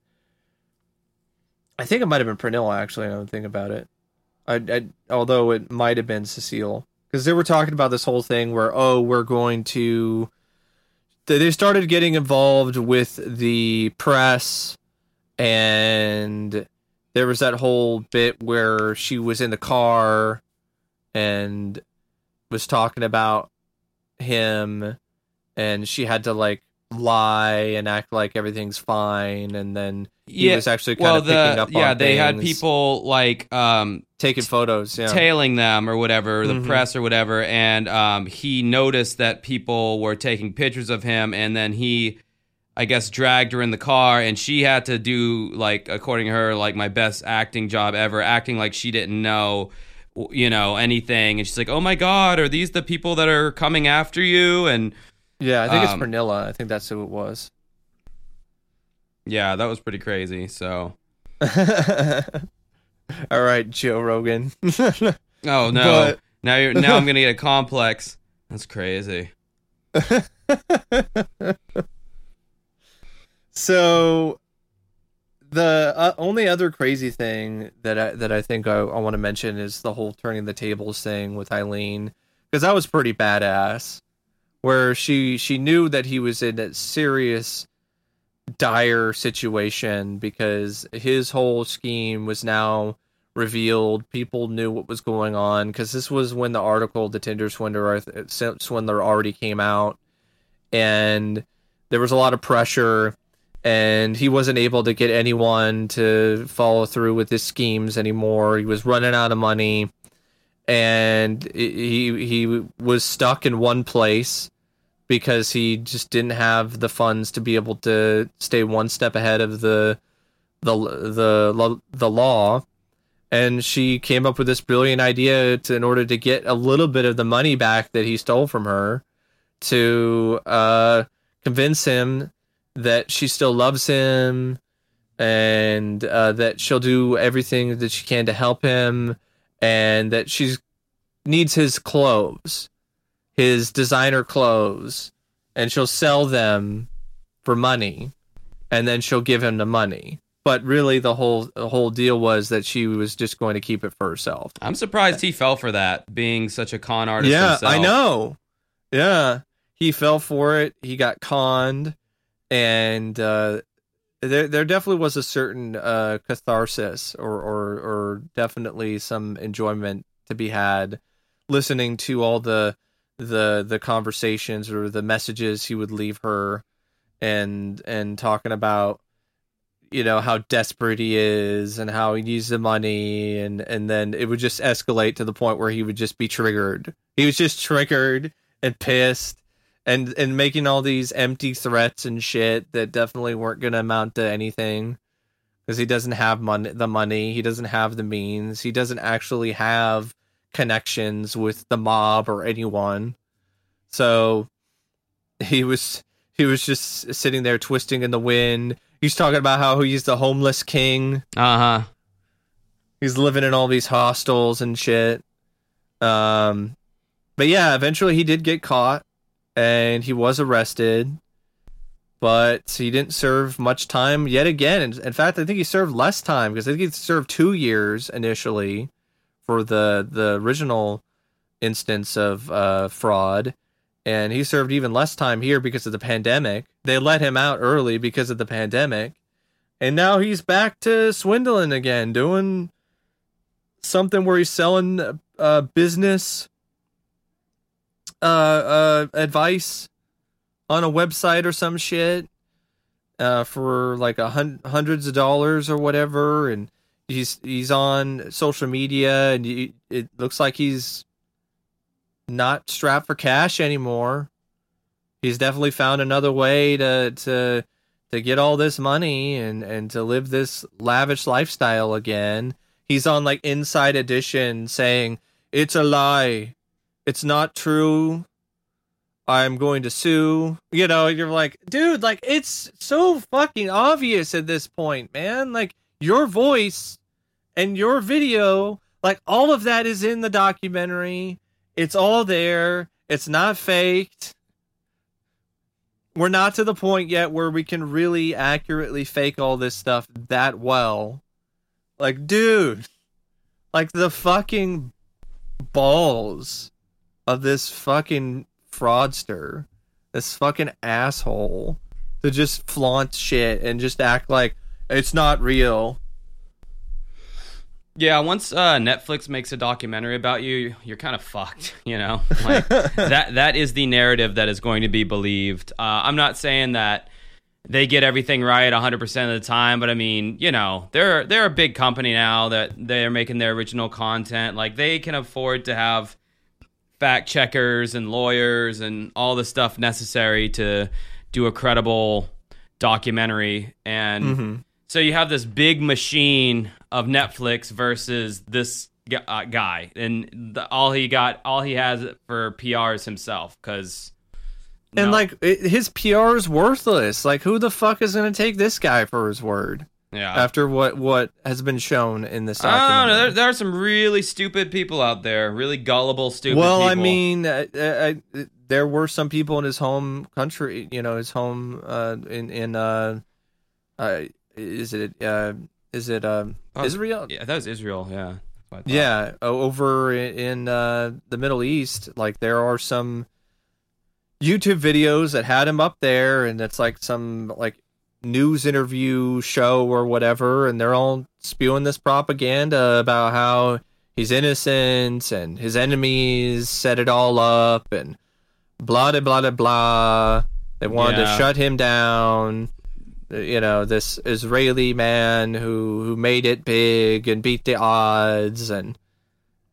I think it might have been Pernilla. Actually, I don't think about it. I, I although it might have been Cecile because they were talking about this whole thing where oh we're going to they they started getting involved with the press and there was that whole bit where she was in the car and was talking about him and she had to like lie and act like everything's fine and then he yeah. was actually kind Well, of picking the up yeah, on they had people like um taking photos yeah tailing them or whatever, the Mhm. press or whatever, and um, he noticed that people were taking pictures of him, and then he, I guess, dragged her in the car, and she had to do like, according to her, like my best acting job ever, acting like she didn't know, you know, anything, and she's like, "Oh my god, are these the people that are coming after you?" And yeah i think Um, it's Pernilla. i think that's who it was yeah, that was pretty crazy. So, All right, Joe Rogan. oh no, But- now you're now I'm gonna get a complex. That's crazy. so the uh, only other crazy thing that I that I think I, I want to mention is the whole turning the tables thing with Ayleen because that was pretty badass. Where she she knew that he was in a serious dire situation because his whole scheme was now revealed. People knew what was going on because this was when the article, "The Tinder Swindler," Swindler already came out, and there was a lot of pressure, and he wasn't able to get anyone to follow through with his schemes anymore. He was running out of money, and he he was stuck in one place because he just didn't have the funds to be able to stay one step ahead of the the the the law. And she came up with this brilliant idea to in order to get a little bit of the money back that he stole from her to uh convince him that she still loves him and uh, that she'll do everything that she can to help him and that she needs his clothes his designer clothes and she'll sell them for money and then she'll give him the money. But really the whole the whole deal was that she was just going to keep it for herself. I'm surprised he fell for that, being such a con artist. yeah himself. i know. Yeah. He fell for it. He got conned. And uh there there definitely was a certain uh catharsis or or or definitely some enjoyment to be had listening to all the the the conversations or the messages he would leave her and and talking about you know how desperate he is and how he needs the money and and then it would just escalate to the point where he would just be triggered. He was just triggered and pissed and and making all these empty threats and shit that definitely weren't going to amount to anything because he doesn't have money the money. He doesn't have the means. He doesn't actually have connections with the mob or anyone so he was he was just sitting there twisting in the wind he's talking about how he's the homeless king Uh huh. he's living in all these hostels and shit. Um, but yeah, eventually he did get caught and he was arrested, but he didn't serve much time yet again. In, in fact, I think he served less time because I think he served two years initially for the the original instance of uh, fraud. And he served even less time here because of the pandemic. They let him out early because of the pandemic. And now he's back to swindling again, doing something where he's selling uh business uh uh advice on a website or some shit uh, for like a hun- hundreds of dollars or whatever, and he's he's on social media, and it looks like he's not strapped for cash anymore. He's definitely found another way to to to get all this money and and to live this lavish lifestyle again. He's on like Inside Edition saying it's a lie. It's not true. I'm going to sue. You know, you're like, dude, like it's so fucking obvious at this point, man. Like your voice and your video, like all of that is in the documentary. It's all there. It's not faked. We're not to the point yet where we can really accurately fake all this stuff that well. Like, dude, like the fucking balls of this fucking fraudster, this fucking asshole, to just flaunt shit and just act like it's not real. Yeah, once uh, Netflix makes a documentary about you, you're kind of fucked. You know, like that. That is the narrative that is going to be believed. Uh, I'm not saying that they get everything right 100 percent of the time, but I mean, you know, they're they're a big company now that they're making their original content. Like they can afford to have fact checkers and lawyers and all the stuff necessary to do a credible documentary and. Mm-hmm. So you have this big machine of Netflix versus this uh, guy, and the, all he got, all he has for PR is himself. Because And like it, his PR is worthless. Like who the fuck is going to take this guy for his word yeah, after what what has been shown in this I don't know. There, there are some really stupid people out there, really gullible, stupid. well, I mean, uh, uh, uh, there were some people in his home country, you know, his home uh, in in uh, uh, is it uh, is it um, Oh, Israel? yeah, that was Israel. Yeah, That's what I thought. Yeah, over in uh, the Middle East, like there are some YouTube videos that had him up there, and it's like some like news interview show or whatever, and they're all spewing this propaganda about how he's innocent and his enemies set it all up and blah blah blah blah blah. They wanted Yeah. to shut him down. You know, this Israeli man who who made it big and beat the odds, and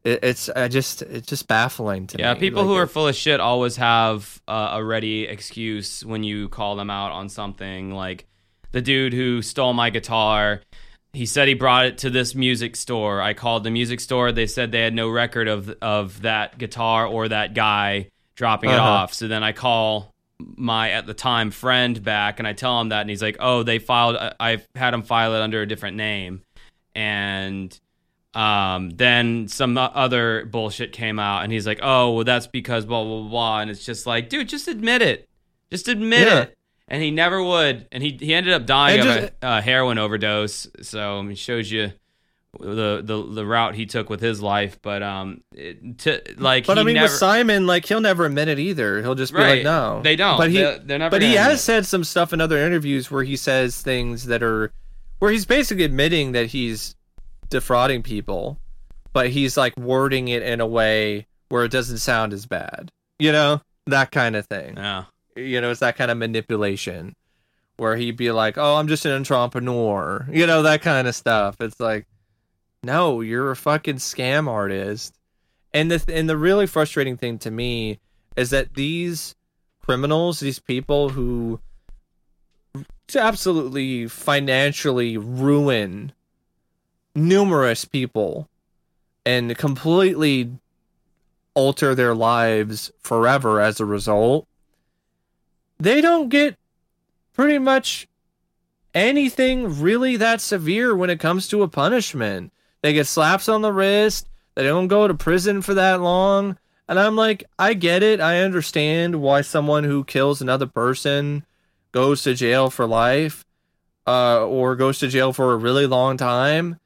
it, it's I just it's just baffling to Yeah, me. Yeah, people Like, who are full of shit always have uh, a ready excuse when you call them out on something. Like the dude who stole my guitar, he said he brought it to this music store. I called the music store. They said they had no record of of that guitar or that guy dropping it Uh-huh. off. So then I call my at the time friend back and I tell him that, and he's like, "Oh, they filed. I've had him file it under a different name." And um, then some other bullshit came out, and he's like, "Oh, well, that's because blah blah blah," and it's just like, dude, just admit it, just admit Yeah. it. And he never would, and he he ended up dying And of just- a uh, heroin overdose. So it shows you the the the route he took with his life. But um, it, to, like, But I mean, never, with Simon, like he'll never admit it either. He'll just be Right. like, "No, They don't. But he, They're- they're never but he has admit. said some stuff in other interviews where he says things that are, where he's basically admitting that he's defrauding people, but he's like wording it in a way where it doesn't sound as bad. You know, that kind of thing. yeah. You know, it's that kind of manipulation where he'd be like, "Oh, I'm just an entrepreneur," you know, that kind of stuff. It's like, no, you're a fucking scam artist. And the and the really frustrating thing to me is that these criminals, these people who absolutely financially ruin numerous people and completely alter their lives forever as a result, they don't get pretty much anything really that severe when it comes to a punishment. They get slaps on the wrist, they don't go to prison for that long. And I'm like, I get it. I understand why someone who kills another person goes to jail for life uh, or goes to jail for a really long time.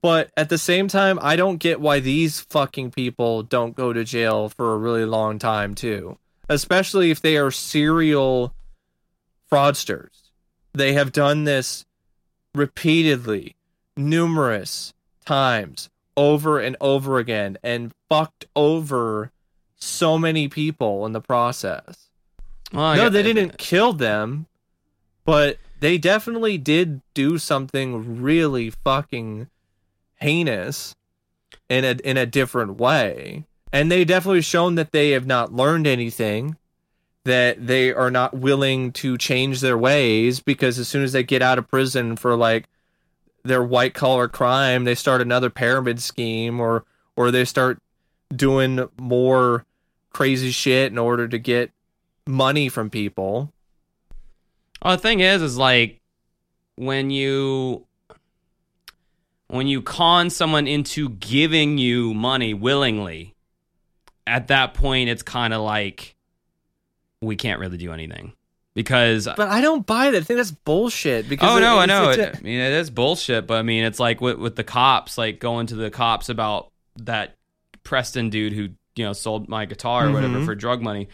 But at the same time, I don't get why these fucking people don't go to jail for a really long time, too. Especially if they are serial fraudsters. They have done this repeatedly, numerous times, over and over again, and fucked over so many people in the process. Well, no, they didn't kill them, but they definitely did do something really fucking heinous in a in a different way. And they definitely shown that they have not learned anything, that they are not willing to change their ways because as soon as they get out of prison for like their white collar crime, they start another pyramid scheme or or they start doing more crazy shit in order to get money from people. Well, the thing is, is like when you when you con someone into giving you money willingly, at that point, it's kind of like we can't really do anything because. But I don't buy that. I think that's bullshit. Because oh no, it- I know. It, I mean, it is bullshit, but I mean, it's like with with the cops, like going to the cops about that Preston dude who you know sold my guitar or whatever Mhm. for drug money.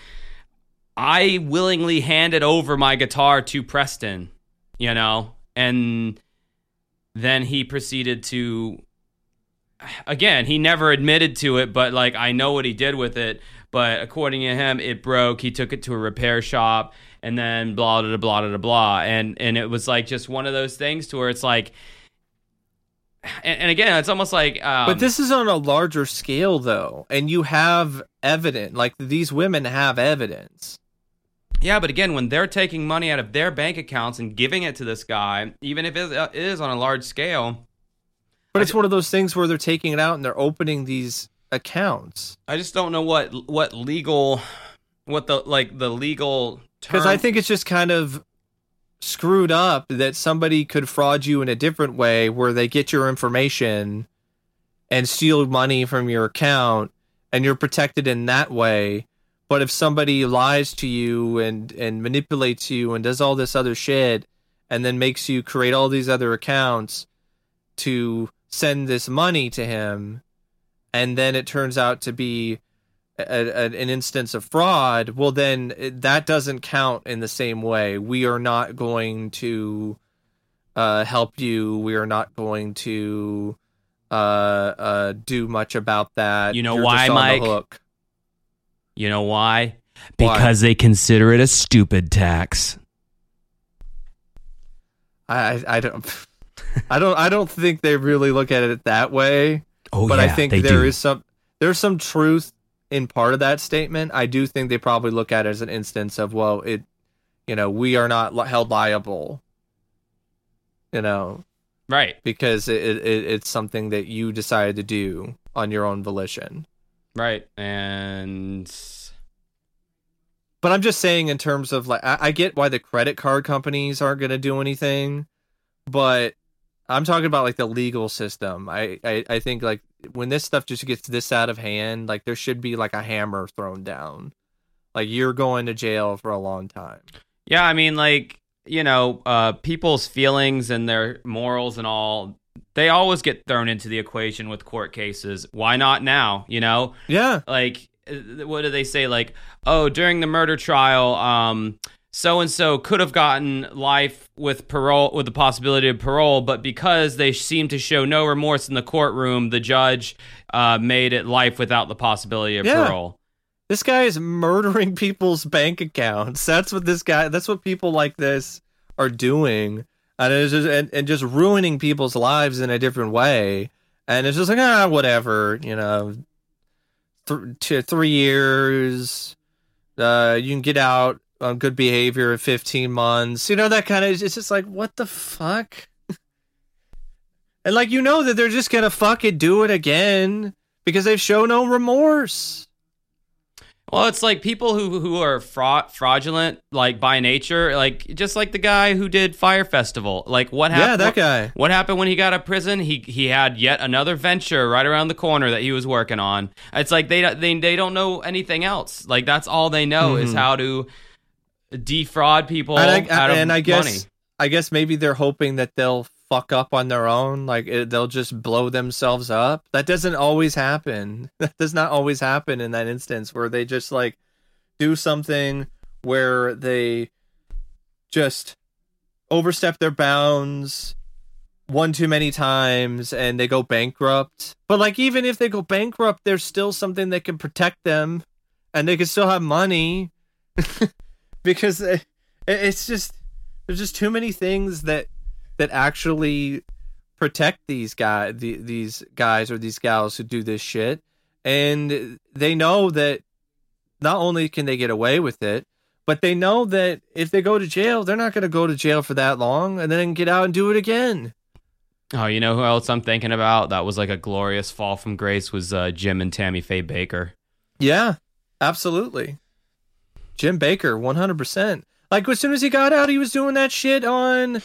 I willingly handed over my guitar to Preston, you know, and then he proceeded to again, he never admitted to it, but like I know what he did with it. But according to him, it broke. He took it to a repair shop, and then blah blah blah blah blah. And and it was like just one of those things to where it's like, and, and again, it's almost like. Um, But this is on a larger scale, though, and you have evidence. Like these women have evidence. Yeah, but again, when they're taking money out of their bank accounts and giving it to this guy, even if it is- it is on a large scale, But I it's one of those things where they're taking it out and they're opening these accounts. I just don't know what what legal, what the like the legal Because term. I think it's just kind of screwed up that somebody could fraud you in a different way where they get your information and steal money from your account and you're protected in that way. But if somebody lies to you and, and manipulates you and does all this other shit and then makes you create all these other accounts to send this money to him, and then it turns out to be a, a, an instance of fraud, well, then it- that doesn't count in the same way. We are not going to uh, help you. We are not going to uh, uh, do much about that. You know You're why, just on the Mike? you know why? Why? Because they consider it a stupid tax. I, I, I don't. I don't. I don't think they really look at it that way. Oh but yeah, I think they there do. is some there's some truth in part of that statement. I do think they probably look at it as an instance of well, it, you know, we are not li- held liable, you know, right, because it, it it's something that you decided to do on your own volition. right, and But I'm just saying, in terms of like, I, I get why the credit card companies aren't going to do anything, but I'm talking about like the legal system. I, I I think like when this stuff just gets this out of hand, like there should be like a hammer thrown down. Like you're going to jail for a long time. yeah, I mean, like you know, uh, people's feelings and their morals and all. They always get thrown into the equation with court cases. Why not now? You know, Yeah, like uh, what do they say like oh during the murder trial um so and so could have gotten life with parole with the possibility of parole but because they seemed to show no remorse in the courtroom the judge uh, made it life without the possibility of Yeah. parole this guy is murdering people's bank accounts. That's what this guy. That's what people like this are doing, and it's just and, and just ruining people's lives in a different way. And it's just like ah, whatever, you know. Th- to three years, uh, you can get out on good behavior in fifteen months. You know that kind of. It's just like what the fuck. And like you know that they're just gonna fucking do it again because they've shown no remorse. well it's like people who who are fraud, fraudulent like by nature like just like the guy who did fire festival like what happened Yeah, that guy. What happened when he got out of prison? He he had yet another venture right around the corner that he was working on. It's like they they they don't know anything else. Like that's all they know is Mhm. how to defraud people and I, out of and I guess money. I guess maybe they're hoping that they'll fuck up on their own, like it, they'll just blow themselves up. That doesn't always happen. That does not always happen in that instance where they just like do something where they just overstep their bounds one too many times and they go bankrupt. But like even if they go bankrupt, there's still something that can protect them and they can still have money because it, it's just There's just too many things that that actually protect these guy the, these guys or these gals who do this shit and they know that not only can they get away with it but they know that if they go to jail they're not going to go to jail for that long and then get out and do it again Oh, you know who else I'm thinking about? That was like a glorious fall from grace was uh, Jim and Tammy Faye Bakker. yeah absolutely jim bakker 100% like as soon as he got out he was doing that shit on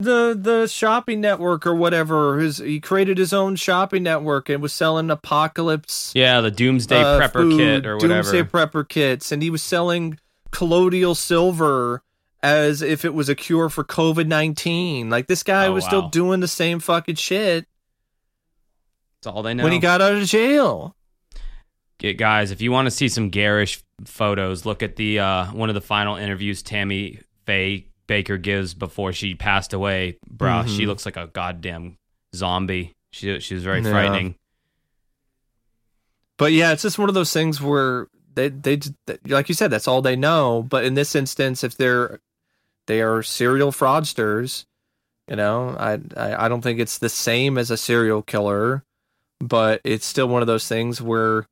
the the shopping network or whatever his he created his own shopping network and was selling apocalypse Yeah, the Doomsday uh, Prepper food, Kit or whatever. Doomsday prepper kits, and he was selling colloidal silver as if it was a cure for COVID nineteen. Like this guy Oh, was still doing the same fucking shit That's all they know. when he got out of jail. Guys, if you want to see some garish photos, look at the uh, one of the final interviews Tammy Faye Bakker gives before she passed away. Bruh, she Mhm. looks like a goddamn zombie. She she was very Yeah. frightening. But yeah, it's just one of those things where they they just- like you said, that's all they know. But in this instance, if they're they are serial fraudsters, you know, I I, I don't think it's the same as a serial killer, but it's still one of those things where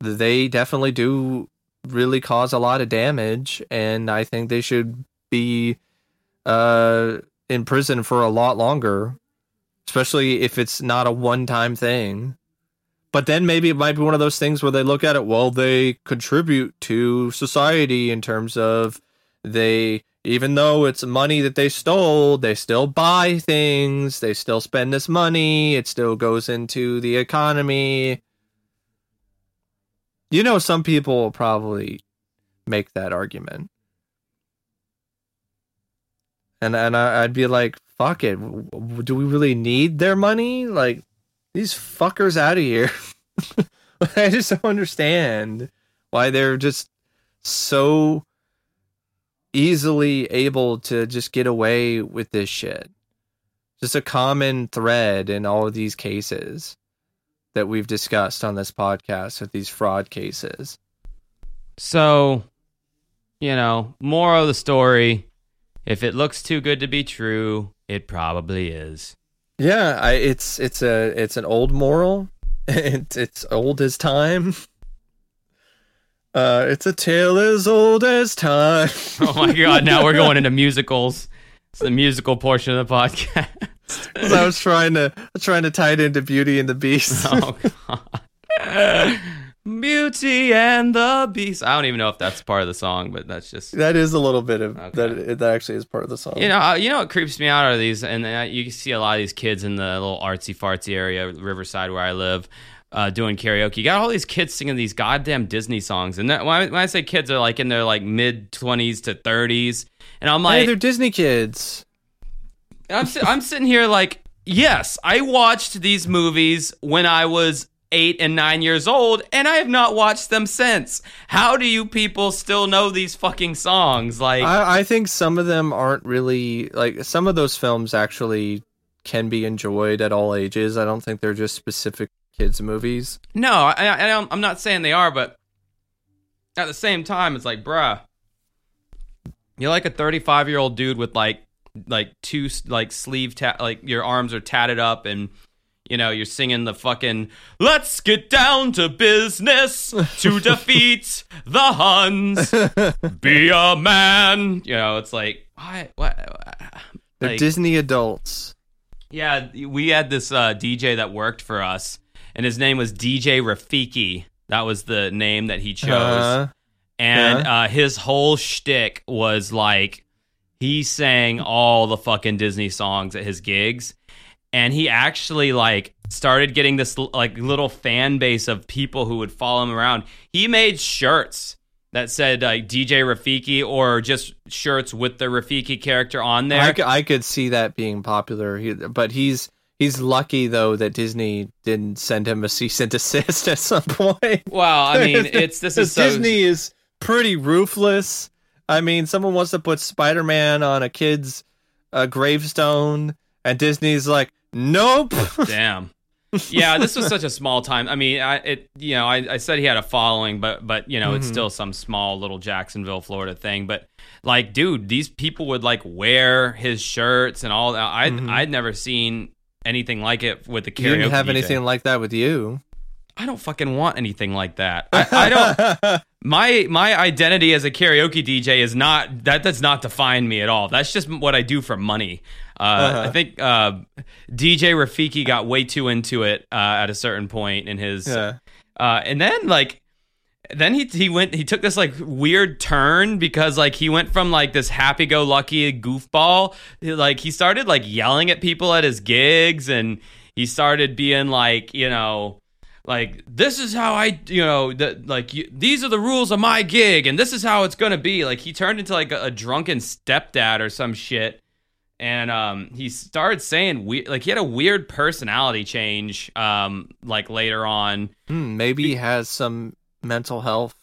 they definitely do really cause a lot of damage, and I think they should be uh in prison for a lot longer, especially if it's not a one time thing. But then maybe it might be one of those things where they look at it, well, they contribute to society in terms of they, even though it's money that they stole, they still buy things, they still spend this money, it still goes into the economy. You know, some people will probably make that argument. And and I, I'd be like, fuck it. Do we really need their money? Like, these fuckers out of here. I just don't understand why they're just so easily able to just get away with this shit. Just a common thread in all of these cases that we've discussed on this podcast with these fraud cases. So, you know, moral of the story: if it looks too good to be true, it probably is. Yeah, I, it's it's a it's an old moral. It's it's old as time. Uh, it's a tale as old as time. Oh my god! Now we're going into musicals. It's the musical portion of the podcast. 'Cause I was trying to trying to tie it into Beauty and the Beast. Oh god. Beauty and the Beast. I don't even know if that's part of the song, but that's just that is a little bit of Okay. that. That actually is part of the song. you know uh, you know what creeps me out are these and uh, you see a lot of these kids in the little artsy fartsy area Riverside where I live uh, doing karaoke. You got all these kids singing these goddamn Disney songs, and that, when, I, when I say kids, they're like in their like mid twenties to thirties, and I'm hey, like, they're Disney kids. I'm si- I'm sitting here like, yes, I watched these movies when I was eight and nine years old, and I have not watched them since. How do you people still know these fucking songs? Like, I, I think some of them aren't really like some of those films actually can be enjoyed at all ages. I don't think they're just specific kids movies. no, I, I, I'm- I'm not saying they are, but at the same time, it's like, bruh, you're like a 35 year old dude with like like two like sleeve tat like your arms are tatted up and you know you're singing the fucking let's get down to business to defeat the huns. Be a man. You know it's like what? What? They're like, Disney adults. yeah we had this uh, dj that worked for us and his name was dj rafiki. That was the name that he chose. Uh, and Yeah. uh, his whole shtick was like he sang all the fucking Disney songs at his gigs, and he actually like started getting this like little fan base of people who would follow him around. He made shirts that said like DJ Rafiki or just shirts with the Rafiki character on there. I could see that being popular, he, but he's he's lucky though that Disney didn't send him a cease and desist at some point. well, I mean, it's this is so Disney is pretty ruthless. I mean, someone wants to put Spider Man on a kid's uh, gravestone, and Disney's like, nope. damn. yeah, this was such a small time. I mean, I it you know, I, I said he had a following, but but you know, it's Mhm. still some small little Jacksonville, Florida thing. But like, dude, these people would like wear his shirts and all that. I'd Mhm. I'd never seen anything like it with the karaoke. You didn't have DJ. anything like that with you. I don't fucking want anything like that. I, I don't. my my identity as a karaoke DJ is not that does not define me at all. That's just what I do for money. Uh, Uh-huh. I think uh, DJ Rafiki got way too into it uh, at a certain point in his, yeah. uh, and then like, then he he went he took this like weird turn because like he went from like this happy go lucky goofball like he started like yelling at people at his gigs and he started being like you know like this is how I you know that like you, these are the rules of my gig and this is how it's gonna be. Like he turned into like a, a drunken stepdad or some shit. And um he started saying we like he had a weird personality change um like later on. Hmm, maybe he has some mental health.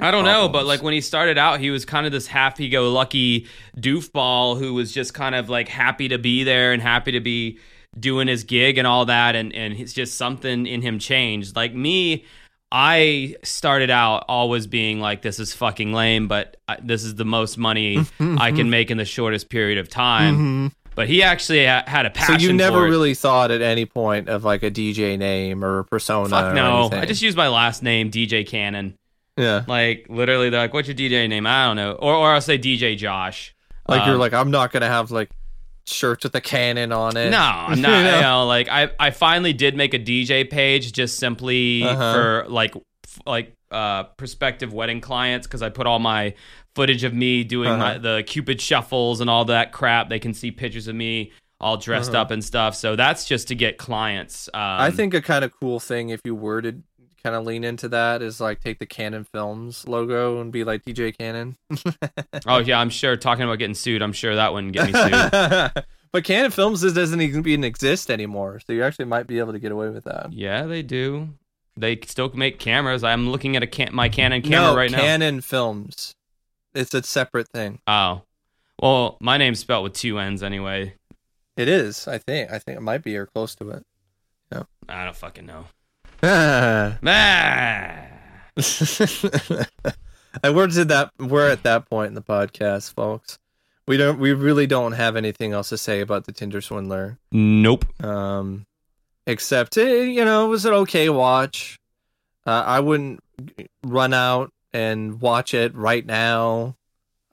I don't know, but like when he started out, he was kind of this happy-go-lucky doofball who was just kind of like happy to be there and happy to be doing his gig and all that, and and it's just something in him changed. Like me, I started out always being like, "This is fucking lame," but I, this is the most money I can make in the shortest period of time. Mhm. But he actually ha- had a passion. So you never really thought at any point of like a DJ name or persona. Fuck no! I just used my last name, DJ Cannon. yeah. Like literally, they're like, "What's your DJ name?" I don't know, or or I'll say DJ Josh. Like you're Um, like I'm not gonna have like shirts with a cannon on it. No, I'm You know? you know, like I, I finally did make a DJ page just simply Uh-huh. for like, f- like uh, prospective wedding clients because I put all my footage of me doing Uh-huh. the Cupid shuffles and all that crap. They can see pictures of me all dressed Uh-huh. up and stuff. So that's just to get clients. Um, I think a kind of cool thing if you were to kind of lean into that is like take the Cannon Films logo and be like DJ Cannon. Oh yeah, I'm sure. Talking about getting sued, I'm sure that wouldn't get me sued. but Cannon Films doesn't even exist anymore, so you actually might be able to get away with that. yeah, they do. They still make cameras. I'm looking at a can- my Canon camera no, right now. Cannon Films. It's a separate thing. Oh, well, my name's spelled with two N's anyway. It is, I think. I think it might be or close to it. No, I don't fucking know. Ah. Ah. and we're to that we're at that point in the podcast, folks. We don't we really don't have anything else to say about the Tinder swindler. Nope. Um except eh, you know, it was an okay watch. Uh, I wouldn't run out and watch it right now.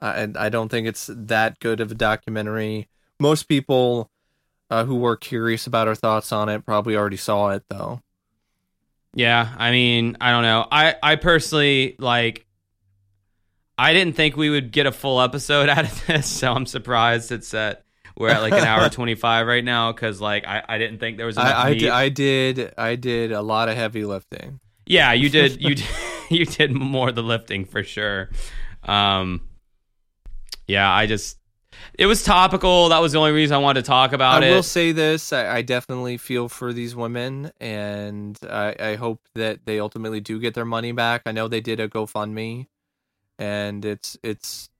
I I don't think it's that good of a documentary. Most people uh, who were curious about our thoughts on it probably already saw it though. Yeah, I mean, I don't know. I I personally like. I didn't think we would get a full episode out of this, so I'm surprised it's at we're at like an hour 25 right now because like I, I didn't think there was enough I, I, did, I did I did a lot of heavy lifting. yeah, you did you did, you did more of the lifting for sure. Um, yeah, I just it was topical. That was the only reason I wanted to talk about I it. I will say this: I, I definitely feel for these women, and I, I hope that they ultimately do get their money back. I know they did a GoFundMe, and it's it's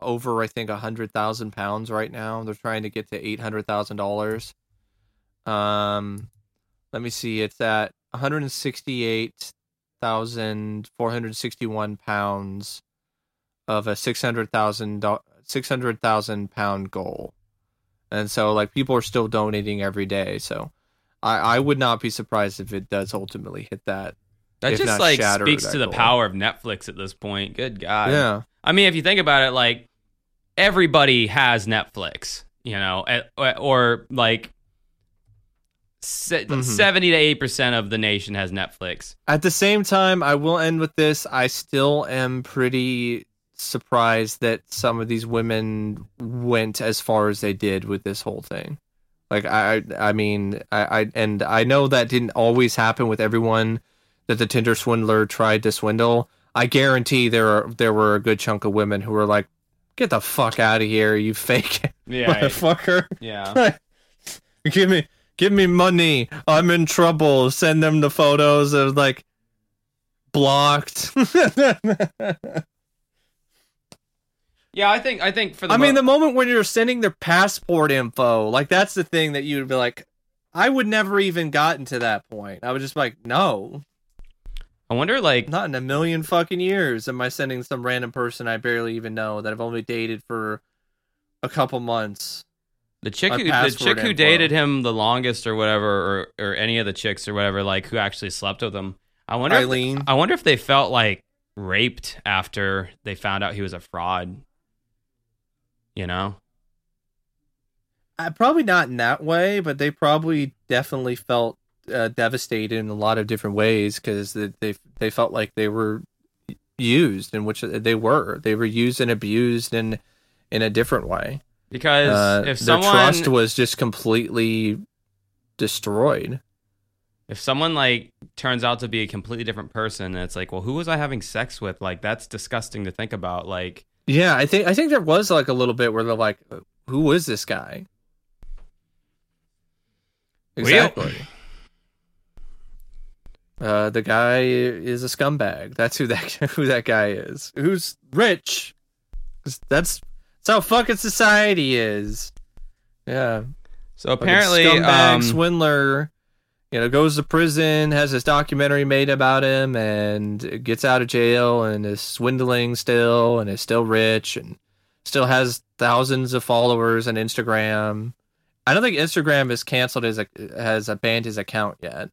over I think a hundred thousand pounds right now. They're trying to get to eight hundred thousand dollars. Um, let me see. It's at one hundred sixty-eight thousand four hundred sixty-one pounds of a six hundred thousand six hundred thousand pound goal, and so like people are still donating every day. So I I would not be surprised if it does ultimately hit that. that just like speaks to the goal. power of Netflix at this point. Good God. yeah. I mean, if you think about it, like everybody has Netflix, you know, or like se- Mhm. 70 to 80% of the nation has Netflix. At the same time, I will end with this. I still am pretty surprised that some of these women went as far as they did with this whole thing. Like I, I mean, I, I and I know that didn't always happen with everyone that the Tinder swindler tried to swindle. I guarantee there are there were a good chunk of women who were like, "Get the fuck out of here, you fake motherfucker! yeah. give me, give me money. I'm in trouble. Send them the photos of like blocked. Yeah, I think I think for the I mean, the moment when you're sending their passport info, like that's the thing that you'd be like, I would never even gotten to that point. I was just like, no, I wonder, like, not in a million fucking years am I sending some random person I barely even know that I've only dated for a couple months. the chick who the chick who info. dated him the longest or whatever, or or any of the chicks or whatever, like who actually slept with him. I wonder. If, Ayleen. I wonder if they felt like raped after they found out he was a fraud. You know. Uh, probably not in that way, but they probably definitely felt uh, devastated in a lot of different ways because they, they they felt like they were used, in which they were. They were used and abused in in a different way. Because Uh, if their someone trust was just completely destroyed. if someone like turns out to be a completely different person, and it's like, well, who was I having sex with? Like that's disgusting to think about. Like, Yeah, I think I think there was like a little bit where they're like, "Who is this guy?" Exactly. Uh, the guy is a scumbag. That's who that who that guy is. Who's rich? That's that's how fucking society is. Yeah. so apparently, scumbag um, swindler. You know, goes to prison, has this documentary made about him, and gets out of jail, and is swindling still, and is still rich, and still has thousands of followers on Instagram. I don't think Instagram has canceled a has banned his account yet.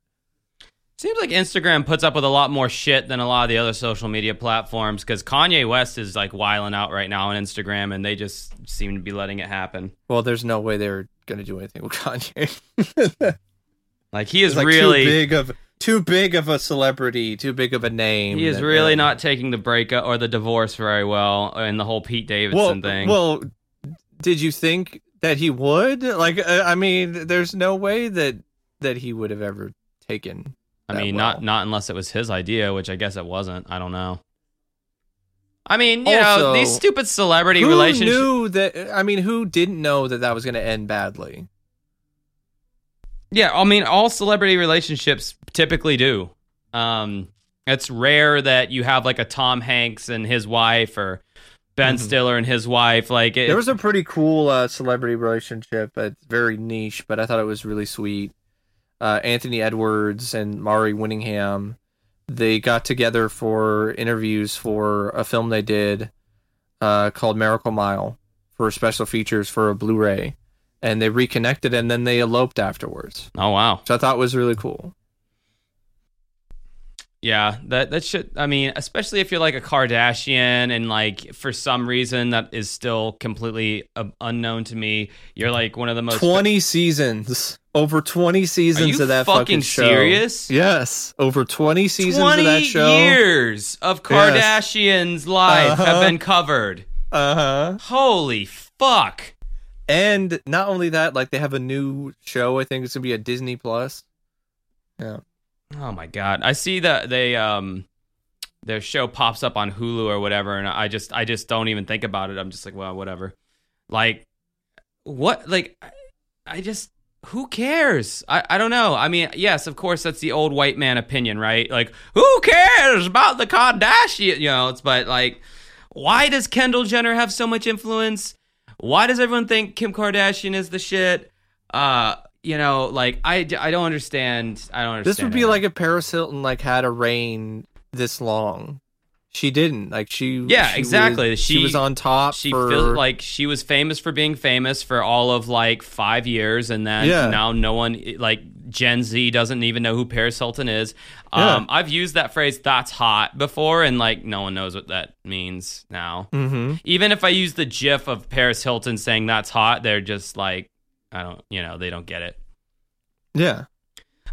Seems like Instagram puts up with a lot more shit than a lot of the other social media platforms because Kanye West is like wiling out right now on Instagram and they just seem to be letting it happen. Well, there's no way they're gonna do anything with Kanye. Like he is like really too big of too big of a celebrity, too big of a name. he is that- really uh, not taking the breakup or the divorce very well and the whole Pete Davidson well, thing. Well, did you think that he would? Like, uh, I mean, there's no way that that he would have ever taken. I mean, well. not not unless it was his idea, which I guess it wasn't. I don't know. I mean, you know, these stupid celebrity Who relationships. knew that? I mean, who didn't know that that was going to end badly? Yeah, I mean, all celebrity relationships typically do. Um, it's rare that you have like a Tom Hanks and his wife or Ben Mhm. Stiller and his wife. Like, it, There was a pretty cool uh, celebrity relationship. It's very niche, but I thought it was really sweet. Uh, Anthony Edwards and Mare Winningham, they got together for interviews for a film they did uh, called Miracle Mile for special features for a Blu-ray, and they reconnected and then they eloped afterwards, oh wow, which I thought was really cool. yeah, that that should. I mean, especially if you're like a Kardashian and like for some reason that is still completely uh, unknown to me, you're like one of the most Twenty seasons, over twenty seasons of that fucking show. serious? Yes, over twenty seasons 20 of that show. years of Kardashians' life have Uh-huh. been covered. Uh huh. Holy fuck. And not only that, like they have a new show. I think it's gonna be a Disney Plus. Yeah. Oh my god. I see that they um their show pops up on Hulu or whatever and I just I just don't even think about it. I'm just like, well, whatever. Like what like I- just who cares? I, I don't know. I mean, yes, of course that's the old white man opinion, right? Like, who cares about the Kardashian? You know, it's but like why does Kendall Jenner have so much influence? Why does everyone think Kim Kardashian is the shit? Uh, you know, like I, I don't understand. I don't understand. This would be like if Paris Hilton like had a reign this long. She didn't. Like she. Yeah, she exactly. Was, She- she, was on top she for feel like she was famous for being famous for all of like five years, and then Yeah. now no one like Gen Z doesn't even know who Paris Hilton is. Yeah. Um, I've used that phrase "that's hot" before, and like no one knows what that means now. hmm Even if I use the GIF of Paris Hilton saying "that's hot," they're just like, I don't, you know, they don't get it. Yeah.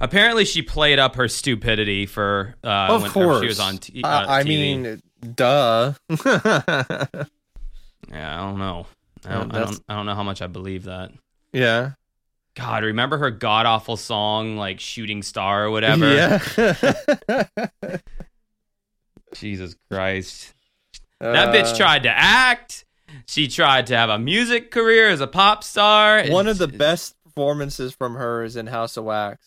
Apparently, she played up her stupidity for uh, of when course. she was on t- uh, I, I TV. mean, duh. yeah, I don't know. I don't, I don't, I don't know how much I believe that. yeah. God, remember her god awful song like "Shooting Star" or whatever? Yeah. Jesus Christ, that bitch Uh, tried to act. She tried to have a music career as a pop star. One of the best performances from her is in House of Wax.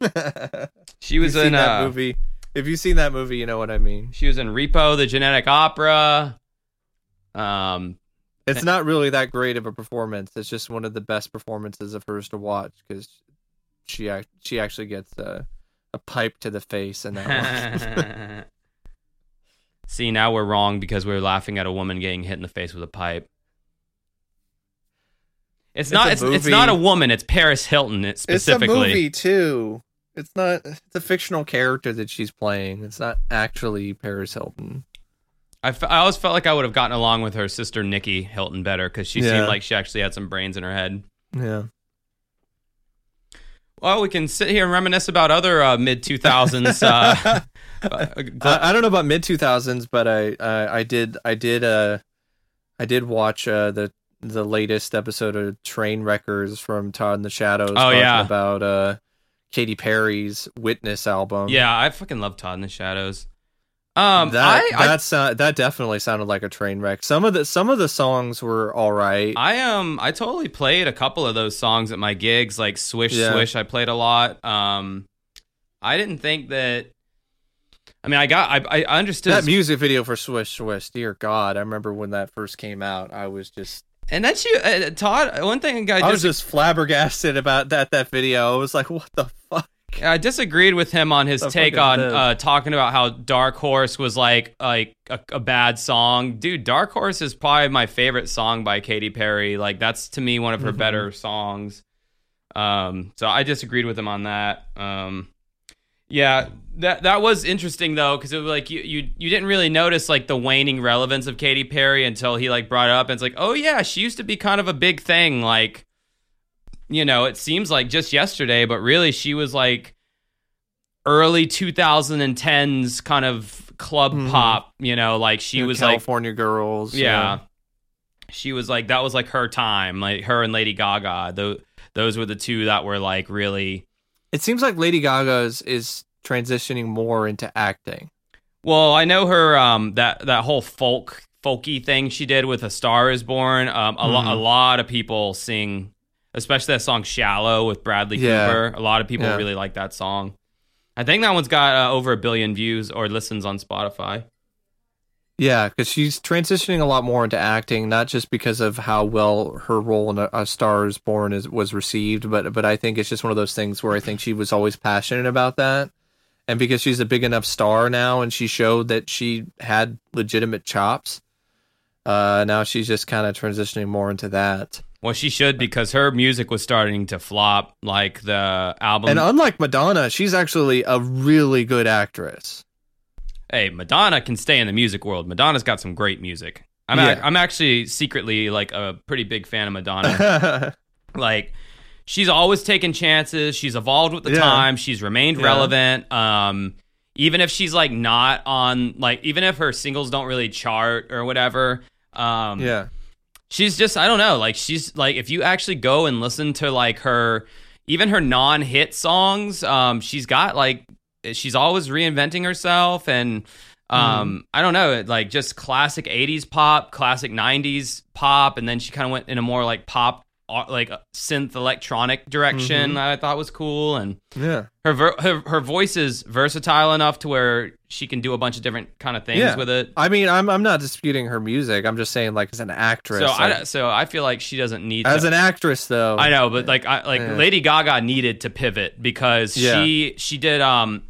She was in that uh, movie. If you've seen that movie, you know what I mean. She was in Repo, the Genetic Opera. Um, It's eh. not really that great of a performance. It's just one of the best performances of hers to watch because she she actually gets a, a pipe to the face in that. See, now we're wrong because we're laughing at a woman getting hit in the face with a pipe. It's, It's not. a It's, it's not a woman. It's Paris Hilton. It it's a specifically. movie too. It's not. It's a fictional character that she's playing. It's not actually Paris Hilton. I, I always felt like I would have gotten along with her sister Nicky Hilton better because she Yeah. seemed like she actually had some brains in her head. Yeah. Well, we can sit here and reminisce about other uh, mid two thousands. Uh, uh, I, don't know about mid two thousands, but I, I I did I did uh I did watch uh the the latest episode of Trainwreckords from Todd in the Shadows. Oh, talking yeah. about uh Katy Perry's Witness album. yeah, I fucking love Todd in the Shadows. Um, that I, I that sou- that definitely sounded like a train wreck. Some of the some of the songs were all right. I um I totally played a couple of those songs at my gigs, like Swish Yeah. Swish. I played a lot. Um, I didn't think that. I mean, I got I I understood, that music video for Swish Swish, dear God! I remember when that first came out. I was just and then you, uh, Todd. One thing I I was just just flabbergasted about that that video. I was like, what the? I disagreed with him on his The take on uh, talking about how Dark Horse was like like a, a bad song. Dude, Dark Horse is probably my favorite song by Katy Perry. Like that's to me one of her Mhm. better songs. Um, so I disagreed with him on that. Um, yeah, that that was interesting though because it was like you, you you didn't really notice like the waning relevance of Katy Perry until he like brought it up and it's like oh yeah she used to be kind of a big thing like you know it seems like just yesterday but really she was like early 2010s kind of club Mhm. pop you know like she was like California Girls. yeah. She was like that was like her time, like her and Lady Gaga. Those those were the two that were like really It seems like Lady Gaga is, is transitioning more into acting. well. I know her um that that whole folk folky thing she did with A Star Is Born. Um, a, lo- Mhm. a lot of people sing, especially that song "Shallow" with Bradley Yeah. Cooper. A lot of people Yeah. really like that song. I think that one's got uh, over a billion views or listens on Spotify. Yeah, because she's transitioning a lot more into acting, not just because of how well her role in A, a Star Is Born is was received, but but I think it's just one of those things where I think she was always passionate about that, and because she's a big enough star now, and she showed that she had legitimate chops. Uh, now she's just kind of transitioning more into that. Well, she should because her music was starting to flop. Like the album, And unlike Madonna, she's actually a really good actress. hey, Madonna can stay in the music world. Madonna's got some great music. I'm Yeah. ac- I'm actually secretly like a pretty big fan of Madonna. like she's always taken chances. She's evolved with the Yeah. time. She's remained Yeah. relevant. Um, even if she's like not on like even if her singles don't really chart or whatever. Um, yeah. She's just I don't know like she's like if you actually go and listen to like her even her non-hit songs um she's got like she's always reinventing herself and um I don't know like just classic 80s pop classic 90s pop and then she kind of went in a more like pop like synth electronic direction Mhm. that I thought was cool and Yeah. her, ver- her her voice is versatile enough to where she can do a bunch of different kind of things Yeah. with it I mean, I'm I'm not disputing her music. I'm just saying, like, as an actress, so like, I so I feel like she doesn't need as to, an actress, though, I know, but like, I like Yeah. Lady Gaga needed to pivot because Yeah. she she did um,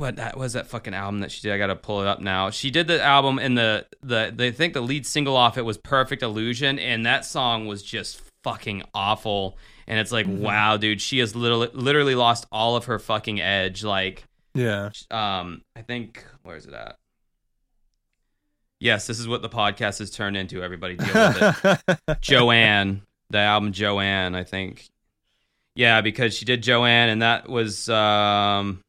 what that was that fucking album that she did. I gotta pull it up now. She did the album and the the they think the lead single off it was Perfect Illusion, and that song was just fucking awful. And it's like, Mm-hmm. wow, dude, she has literally literally lost all of her fucking edge. Like, yeah. um, I think where is it at? Yes, this is what the podcast has turned into. Everybody deal with it. Joanne, the album Joanne, I think. Yeah, because she did Joanne, and that was um,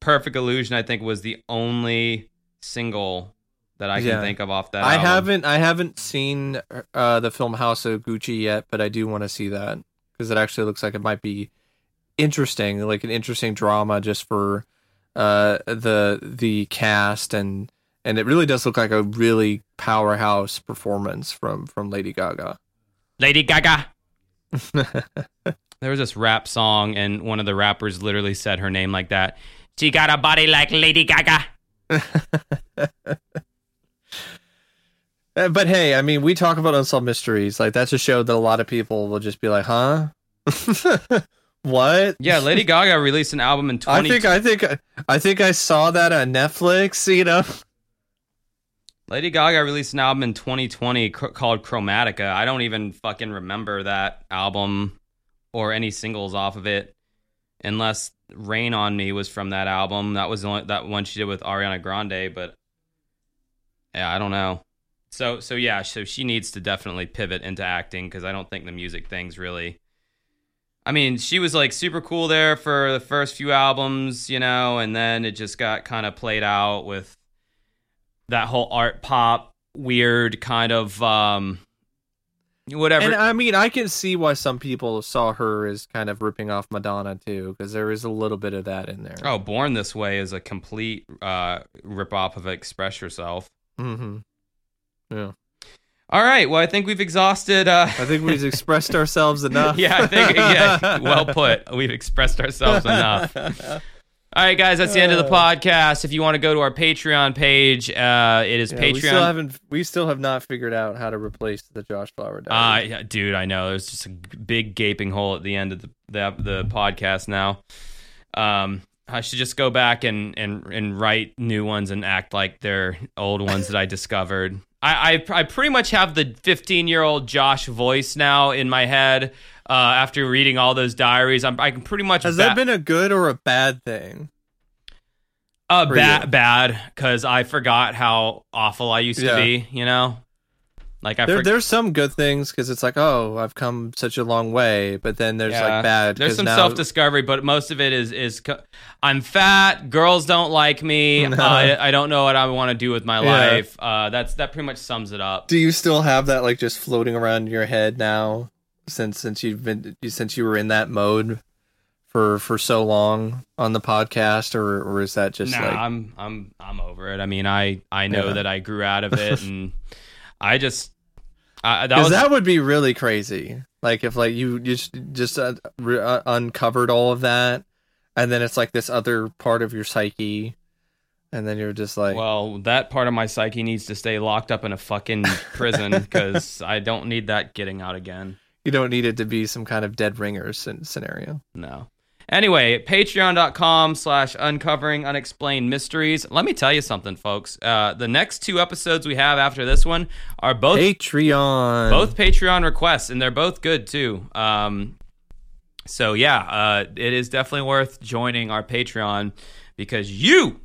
Perfect Illusion. I think was the only single that I can Yeah. think of off that. I album. haven't I haven't seen uh, the film House of Gucci yet, but I do want to see that because it actually looks like it might be interesting, like an interesting drama just for uh, the the cast and and it really does look like a really powerhouse performance from from Lady Gaga. Lady Gaga. There was this rap song, and one of the rappers literally said her name like that. She got a body like Lady Gaga. But hey, I mean, we talk about unsolved mysteries. Like that's a show that a lot of people will just be like, "Huh? What? Yeah, Lady Gaga released an album in 20 I think I think I think I saw that on Netflix. You know. Lady Gaga released an album in 2020 called Chromatica. I don't even fucking remember that album or any singles off of it, unless "Rain on Me" was from that album. That was the only, that one she did with Ariana Grande. But yeah, I don't know. So so yeah, so she needs to definitely pivot into acting because I don't think the music thing's really. I mean, she was like super cool there for the first few albums, you know, and then it just got kind of played out with that whole art pop weird kind of um whatever. And I mean, I can see why some people saw her as kind of ripping off Madonna too, because there is a little bit of that in there. oh, Born This Way is a complete uh rip off of Express Yourself. Mm-hmm. Yeah. All right, well, I think we've exhausted uh I think we've expressed ourselves enough. Yeah, I think yeah, well put. We've expressed ourselves enough. All right, guys, that's the end of the podcast. If you want to go to our Patreon page, uh, it is Yeah, We still Patreon. haven't. We still have not figured out how to replace the Josh Flower Uh, yeah, dude, I know. There's just a big gaping hole at the end of the the, the podcast now. Um, I should just go back and, and and write new ones and act like they're old ones that I discovered. I, I I pretty much have the 15 year old Josh voice now in my head. Uh, after reading all those diaries, I'm I can pretty much Has ba- that been a good or a bad thing? uh, for bad bad because I forgot how awful I used Yeah. to be. You know, like I There, forgot. there's some good things because it's like, oh, I've come such a long way. But then there's Yeah. like bad. There's some now, self discovery, but most of it is is co- I'm fat. Girls don't like me. No. uh, I, I don't know what I want to do with my Yeah. life. Uh, that's that pretty much sums it up. Do you still have that like just floating around in your head now? Since since you've been since you were in that mode for for so long on the podcast, or or is that just nah, like I'm I'm I'm over it. I mean, I I know Yeah. that I grew out of it, and I just I, that was that would be really crazy. Like if like you just just uh, re- uh, uncovered all of that, and then it's like this other part of your psyche, and then you're just like, well, that part of my psyche needs to stay locked up in a fucking prison because I don't need that getting out again. You don't need it to be some kind of dead ringer scenario. No. Anyway, patreon.com slash uncovering unexplained mysteries. Let me tell you something, folks. Uh, the next two episodes we have after this one are both Patreon, both Patreon requests, and they're both good too. Um, so yeah, uh, it is definitely worth joining our Patreon because you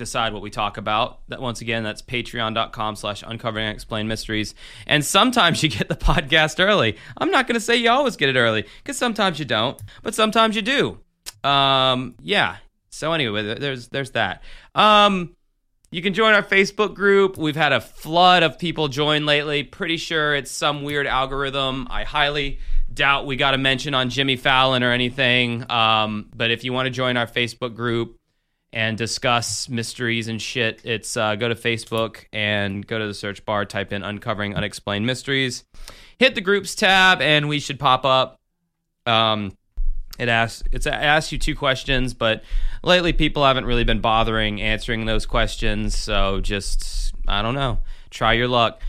decide what we talk about. That once again, that's patreon.com slash uncovering unexplained mysteries. And sometimes you get the podcast early. I'm not gonna say you always get it early, because sometimes you don't, but sometimes you do. Um, yeah. So anyway, there's there's that. Um you can join our Facebook group. We've had a flood of people join lately. Pretty sure it's some weird algorithm. I highly doubt we got a mention on Jimmy Fallon or anything. Um, but if you want to join our Facebook group and discuss mysteries and shit, it's uh, go to Facebook and go to the search bar, type in "Uncovering Unexplained Mysteries," hit the groups tab, and we should pop up. Um, it asks it's it asks you two questions, but lately people haven't really been bothering answering those questions. So just I don't know, try your luck.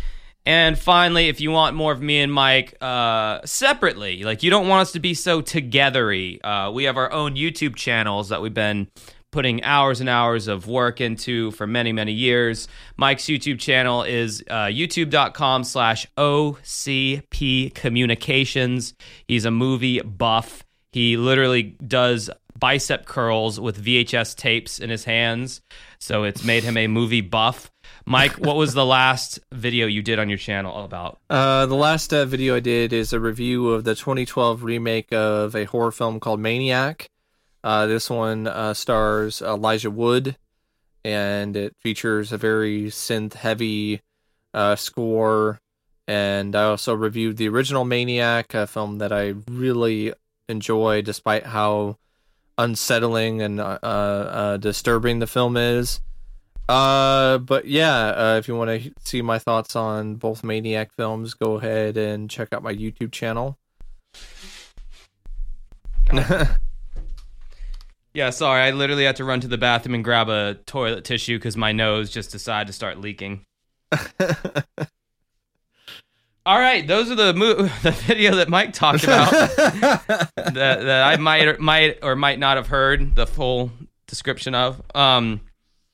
And finally, if you want more of me and Mike uh, separately, like you don't want us to be so togethery, uh, we have our own YouTube channels that we've been putting hours and hours of work into for many, many years. Mike's YouTube channel is uh, youtube.com slash OCP Communications. He's a movie buff. He literally does bicep curls with VHS tapes in his hands. So it's made him a movie buff. Mike, what was the last video you did on your channel about? Uh, the last uh, video I did is a review of the 2012 remake of a horror film called Maniac. Uh, this one uh, stars Elijah Wood, and it features a very synth-heavy uh, score. And I also reviewed the original Maniac, a film that I really enjoy, despite how unsettling and uh, uh, disturbing the film is. Uh, but yeah, uh, if you want to see my thoughts on both Maniac films, go ahead and check out my YouTube channel. Yeah, sorry, I literally had to run to the bathroom and grab a toilet tissue because my nose just decided to start leaking. All right, those are the mo- the video that Mike talked about that, that I might or might or might not have heard the full description of. Um,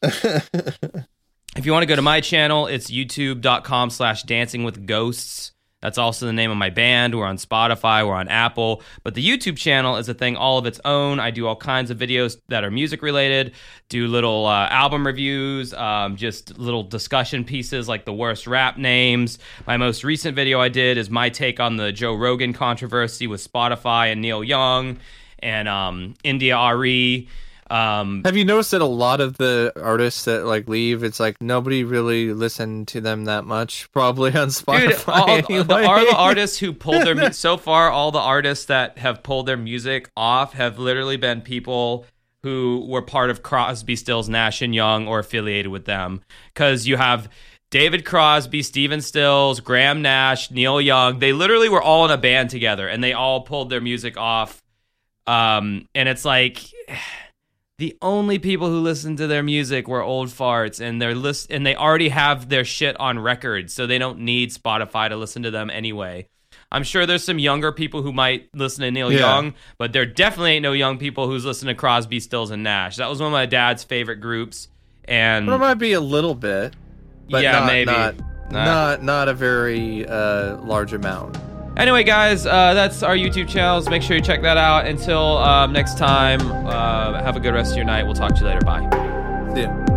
if you want to go to my channel, it's youtube.com slash dancing with ghosts. That's also the name of my band. We're on Spotify, we're on Apple. But the YouTube channel is a thing all of its own. I do all kinds of videos that are music related, do little uh, album reviews, um, just little discussion pieces like the worst rap names. My most recent video I did is my take on the Joe Rogan controversy with Spotify and Neil Young and um, India.Arie. Um, Have you noticed that a lot of the artists that like leave, it's like nobody really listened to them that much, probably on Spotify. Dude, all, anyway. the, all the artists who pulled their so far, all the artists that have pulled their music off have literally been people who were part of Crosby, Stills, Nash and Young or affiliated with them. Because you have David Crosby, Stephen Stills, Graham Nash, Neil Young. They literally were all in a band together, and they all pulled their music off. Um, and it's like the only people who listened to their music were old farts and they're list and they already have their shit on record so they don't need spotify to listen to them anyway i'm sure there's some younger people who might listen to neil Yeah. young but there definitely ain't no young people who's listening to crosby stills and nash that was one of my dad's favorite groups and There might be a little bit, but Yeah, not, maybe. not, Nah. not not a very uh, large amount. Anyway guys uh, that's our youtube channels. Make sure you check that out. Until um, next time uh, have a good rest of your night. We'll talk to you later. Bye. See ya.